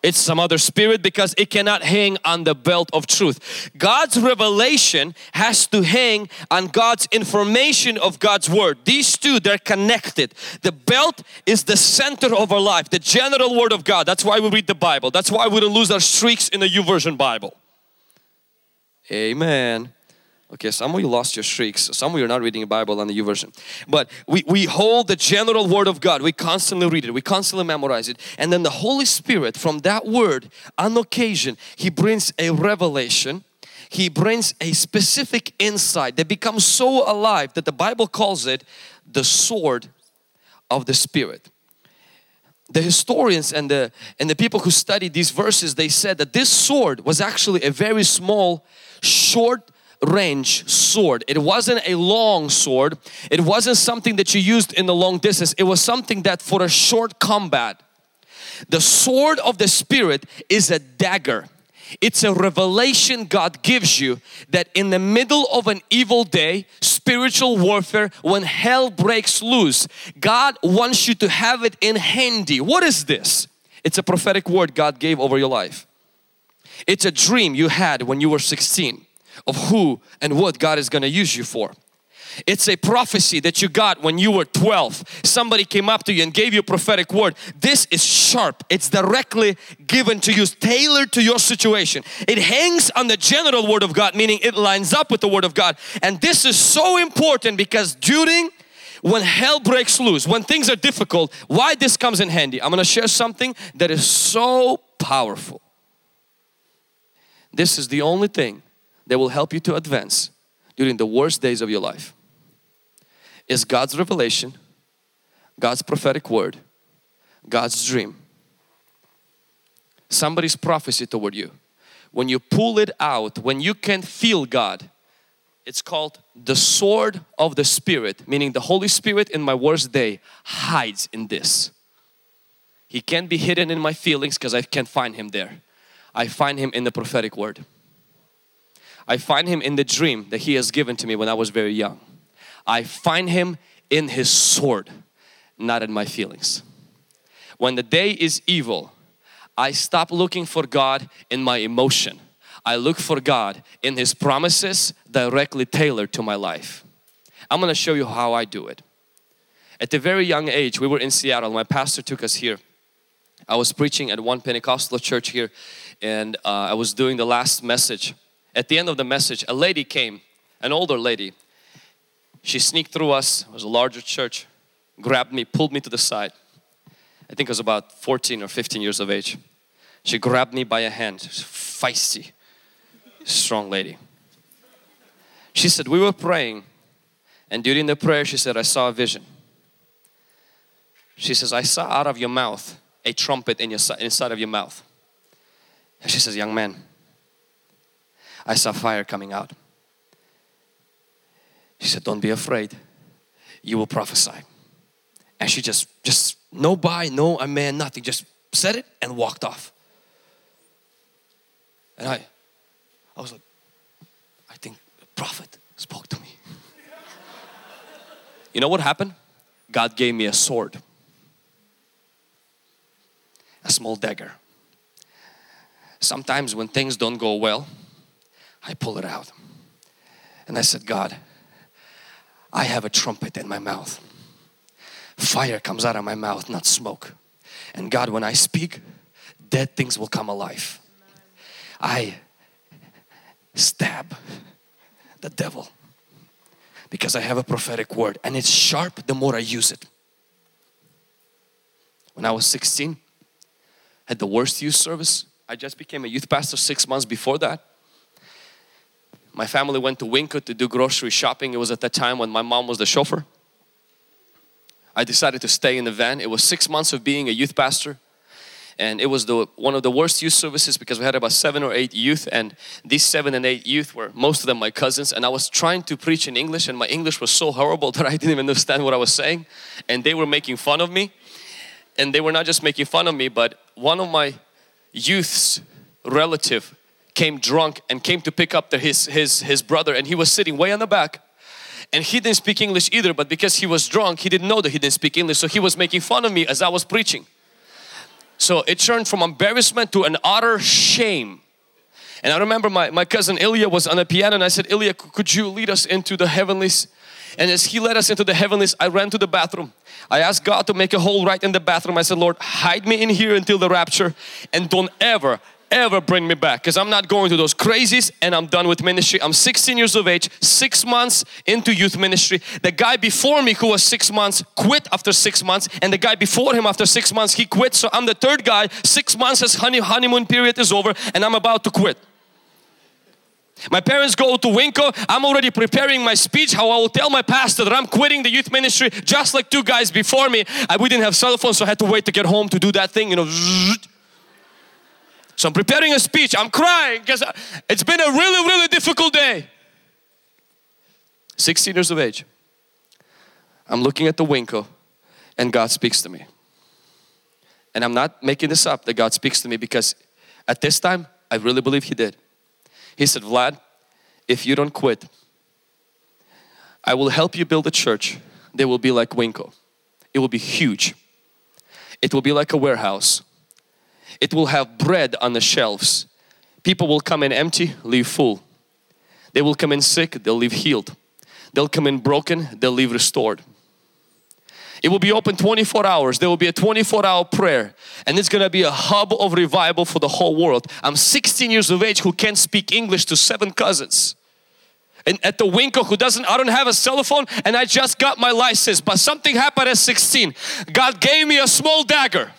It's some other spirit because it cannot hang on the belt of truth. God's revelation has to hang on God's information of God's word. These two, they're connected. The belt is the center of our life, the general word of God. That's why we read the Bible. That's why we don't lose our streaks in the YouVersion Bible. Amen. Okay, some of you lost your streaks. Some of you are not reading the Bible on the YouVersion. But we, we hold the general word of God. We constantly read it. We constantly memorize it. And then the Holy Spirit from that word on occasion, He brings a revelation. He brings a specific insight that becomes so alive that the Bible calls it the sword of the Spirit the historians and the and the people who studied these verses they said that this sword was actually a very small short range sword. It wasn't a long sword. It wasn't something that you used in the long distance. It was something that for a short combat. The sword of the Spirit is a dagger. It's a revelation God gives you that in the middle of an evil day, spiritual warfare, when hell breaks loose, God wants you to have it in handy. What is this? It's a prophetic word God gave over your life. It's a dream you had when you were 16 of who and what God is going to use you for. It's a prophecy that you got when you were 12. Somebody came up to you and gave you a prophetic word. This is sharp. It's directly given to you, tailored to your situation. It hangs on the general word of God, meaning it lines up with the word of God. And this is so important because during when hell breaks loose, when things are difficult, why this comes in handy. I'm going to share something that is so powerful. This is the only thing that will help you to advance during the worst days of your life is God's revelation, God's prophetic word, God's dream, somebody's prophecy toward you. When you pull it out, when you can feel God, it's called the sword of the Spirit, meaning the Holy Spirit in my worst day hides in this. He can't be hidden in my feelings because I can't find Him there. I find Him in the prophetic word. I find Him in the dream that He has given to me when I was very young. I find Him in His sword, not in my feelings. When the day is evil, I stop looking for God in my emotion. I look for God in His promises directly tailored to my life. I'm going to show you how I do it. At a very young age, we were in Seattle. My pastor took us here. I was preaching at one Pentecostal church here and uh, I was doing the last message at the end of the message, a lady came, an older lady. She sneaked through us, it was a larger church, grabbed me, pulled me to the side. I think I was about 14 or 15 years of age. She grabbed me by a hand, feisty, strong lady. She said, We were praying, and during the prayer, she said, I saw a vision. She says, I saw out of your mouth a trumpet in your, inside of your mouth. And she says, Young man, I saw fire coming out. She said, Don't be afraid. You will prophesy. And she just, just no buy, no amen, nothing, just said it and walked off. And I, I was like, I think the prophet spoke to me. you know what happened? God gave me a sword, a small dagger. Sometimes when things don't go well, I pull it out. And I said, God, I have a trumpet in my mouth. Fire comes out of my mouth, not smoke. And God, when I speak, dead things will come alive. I stab the devil because I have a prophetic word and it's sharp the more I use it. When I was 16, had the worst youth service. I just became a youth pastor six months before that. My family went to Wingfoot to do grocery shopping. It was at that time when my mom was the chauffeur. I decided to stay in the van. It was six months of being a youth pastor and it was the one of the worst youth services because we had about seven or eight youth and these seven and eight youth were most of them my cousins and I was trying to preach in English and my English was so horrible that I didn't even understand what I was saying and they were making fun of me and they were not just making fun of me but one of my youth's relative came drunk and came to pick up the, his, his, his brother and he was sitting way on the back. And he didn't speak English either but because he was drunk he didn't know that he didn't speak English so he was making fun of me as I was preaching. So it turned from embarrassment to an utter shame. And I remember my, my cousin Ilya was on the piano and I said Ilya could you lead us into the heavenlies? And as he led us into the heavenlies I ran to the bathroom. I asked God to make a hole right in the bathroom. I said Lord hide me in here until the rapture and don't ever ever bring me back because I'm not going to those crazies and I'm done with ministry. I'm 16 years of age, six months into youth ministry. The guy before me who was six months quit after six months and the guy before him after six months he quit. So I'm the third guy, six months his honey, honeymoon period is over and I'm about to quit. My parents go to Winco. I'm already preparing my speech how I will tell my pastor that I'm quitting the youth ministry just like two guys before me. I, we didn't have cell phones so I had to wait to get home to do that thing, you know. So I'm preparing a speech. I'm crying because it's been a really, really difficult day. 16 years of age. I'm looking at the Winco and God speaks to me. And I'm not making this up that God speaks to me because at this time I really believe He did. He said, Vlad, if you don't quit, I will help you build a church. They will be like Winco. It will be huge. It will be like a warehouse it will have bread on the shelves. People will come in empty, leave full. They will come in sick, they'll leave healed. They'll come in broken, they'll leave restored. It will be open 24 hours. There will be a 24 hour prayer and it's going to be a hub of revival for the whole world. I'm 16 years of age who can't speak English to seven cousins. And at the Winco who doesn't, I don't have a cell phone and I just got my license but something happened at 16. God gave me a small dagger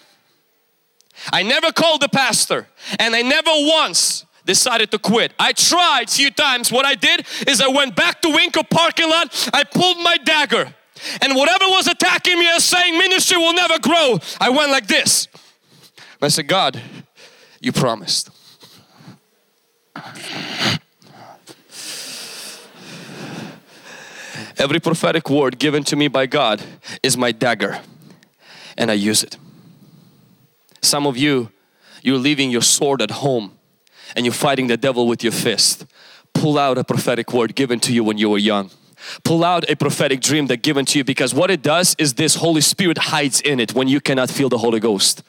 I never called the pastor and I never once decided to quit. I tried a few times. What I did is I went back to Winco parking lot. I pulled my dagger and whatever was attacking me as saying ministry will never grow, I went like this. I said, God, you promised. Every prophetic word given to me by God is my dagger and I use it. Some of you, you're leaving your sword at home and you're fighting the devil with your fist. Pull out a prophetic word given to you when you were young. Pull out a prophetic dream that given to you because what it does is this Holy Spirit hides in it when you cannot feel the Holy Ghost.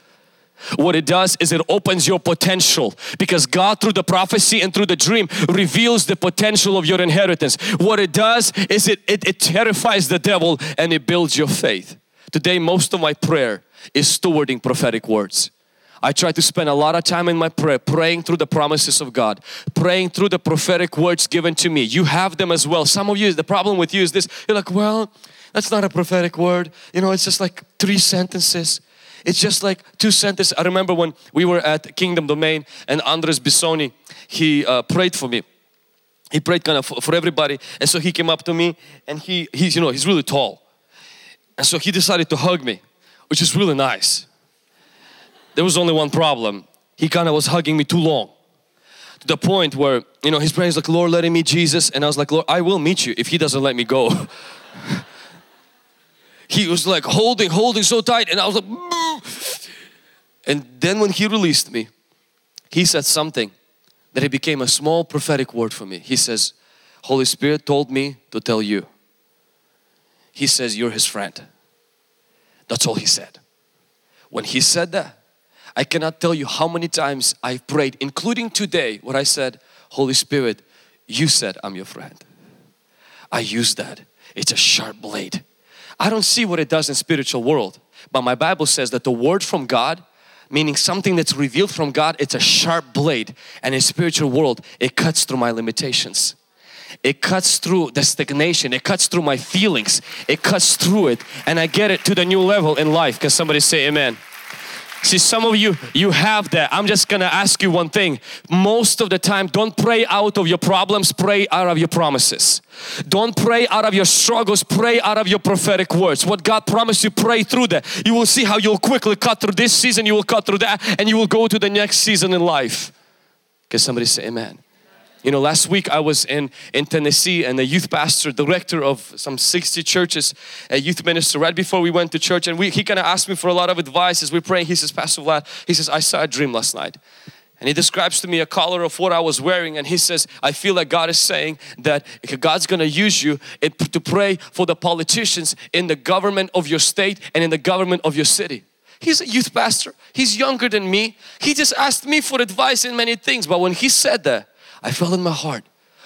What it does is it opens your potential because God through the prophecy and through the dream reveals the potential of your inheritance. What it does is it, it, it terrifies the devil and it builds your faith. Today most of my prayer is stewarding prophetic words. I try to spend a lot of time in my prayer praying through the promises of God, praying through the prophetic words given to me. You have them as well. Some of you, the problem with you is this you're like, well, that's not a prophetic word. You know, it's just like three sentences. It's just like two sentences. I remember when we were at Kingdom Domain and Andres Bisonni, he uh, prayed for me. He prayed kind of for, for everybody. And so he came up to me and he, he's, you know, he's really tall. And so he decided to hug me which is really nice. There was only one problem. He kind of was hugging me too long. To the point where, you know, his praying is like, Lord, let him meet Jesus. And I was like, Lord, I will meet you if he doesn't let me go. he was like holding, holding so tight. And I was like, and then when he released me, he said something that it became a small prophetic word for me. He says, Holy Spirit told me to tell you. He says, You're his friend. That's all he said. When he said that, I cannot tell you how many times I prayed, including today, where I said, Holy Spirit, you said I'm your friend. I use that. It's a sharp blade. I don't see what it does in spiritual world, but my Bible says that the word from God, meaning something that's revealed from God, it's a sharp blade. And in spiritual world, it cuts through my limitations it cuts through the stagnation it cuts through my feelings it cuts through it and I get it to the new level in life can somebody say amen See some of you, you have that. I'm just gonna ask you one thing. Most of the time, don't pray out of your problems, pray out of your promises. Don't pray out of your struggles, pray out of your prophetic words. What God promised you, pray through that. You will see how you'll quickly cut through this season, you will cut through that, and you will go to the next season in life. Can somebody say amen? You know, last week I was in, in Tennessee and a youth pastor, director of some 60 churches, a youth minister, right before we went to church and we, he kind of asked me for a lot of advice as we pray. He says, Pastor Vlad, he says, I saw a dream last night. And And he describes to me a color of what I was wearing and he says, I feel like God is saying that God's gonna use you to pray for the politicians in the government of your state and in the government of your city. He's a youth pastor. He's younger than me. He just asked me for advice in many things. But when he said that, I felt in my heart,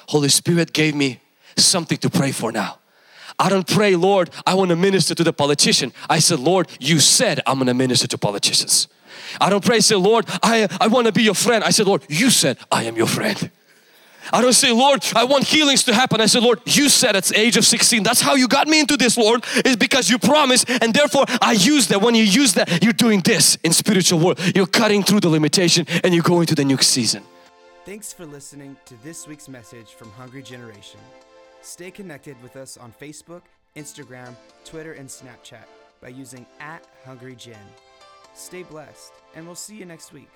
Holy Spirit gave me something to pray for now. I don't pray, Lord, I want to minister to the politician. I said, Lord, you said I'm going to minister to politicians. I don't pray, say, Lord, I, I want to be your friend. I said, Lord, you said I am your friend. I don't say, Lord, I want healings to happen. I said, Lord, you said at the age of 16, that's how you got me into this, Lord, is because you promised and therefore I use that. When you use that, you're doing this in spiritual world. You're cutting through the limitation and you're going to the new season. Thanks for listening to this week's message from Hungry Generation. Stay connected with us on Facebook, Instagram, Twitter, and Snapchat by using at Hungry Gen. Stay blessed, and we'll see you next week.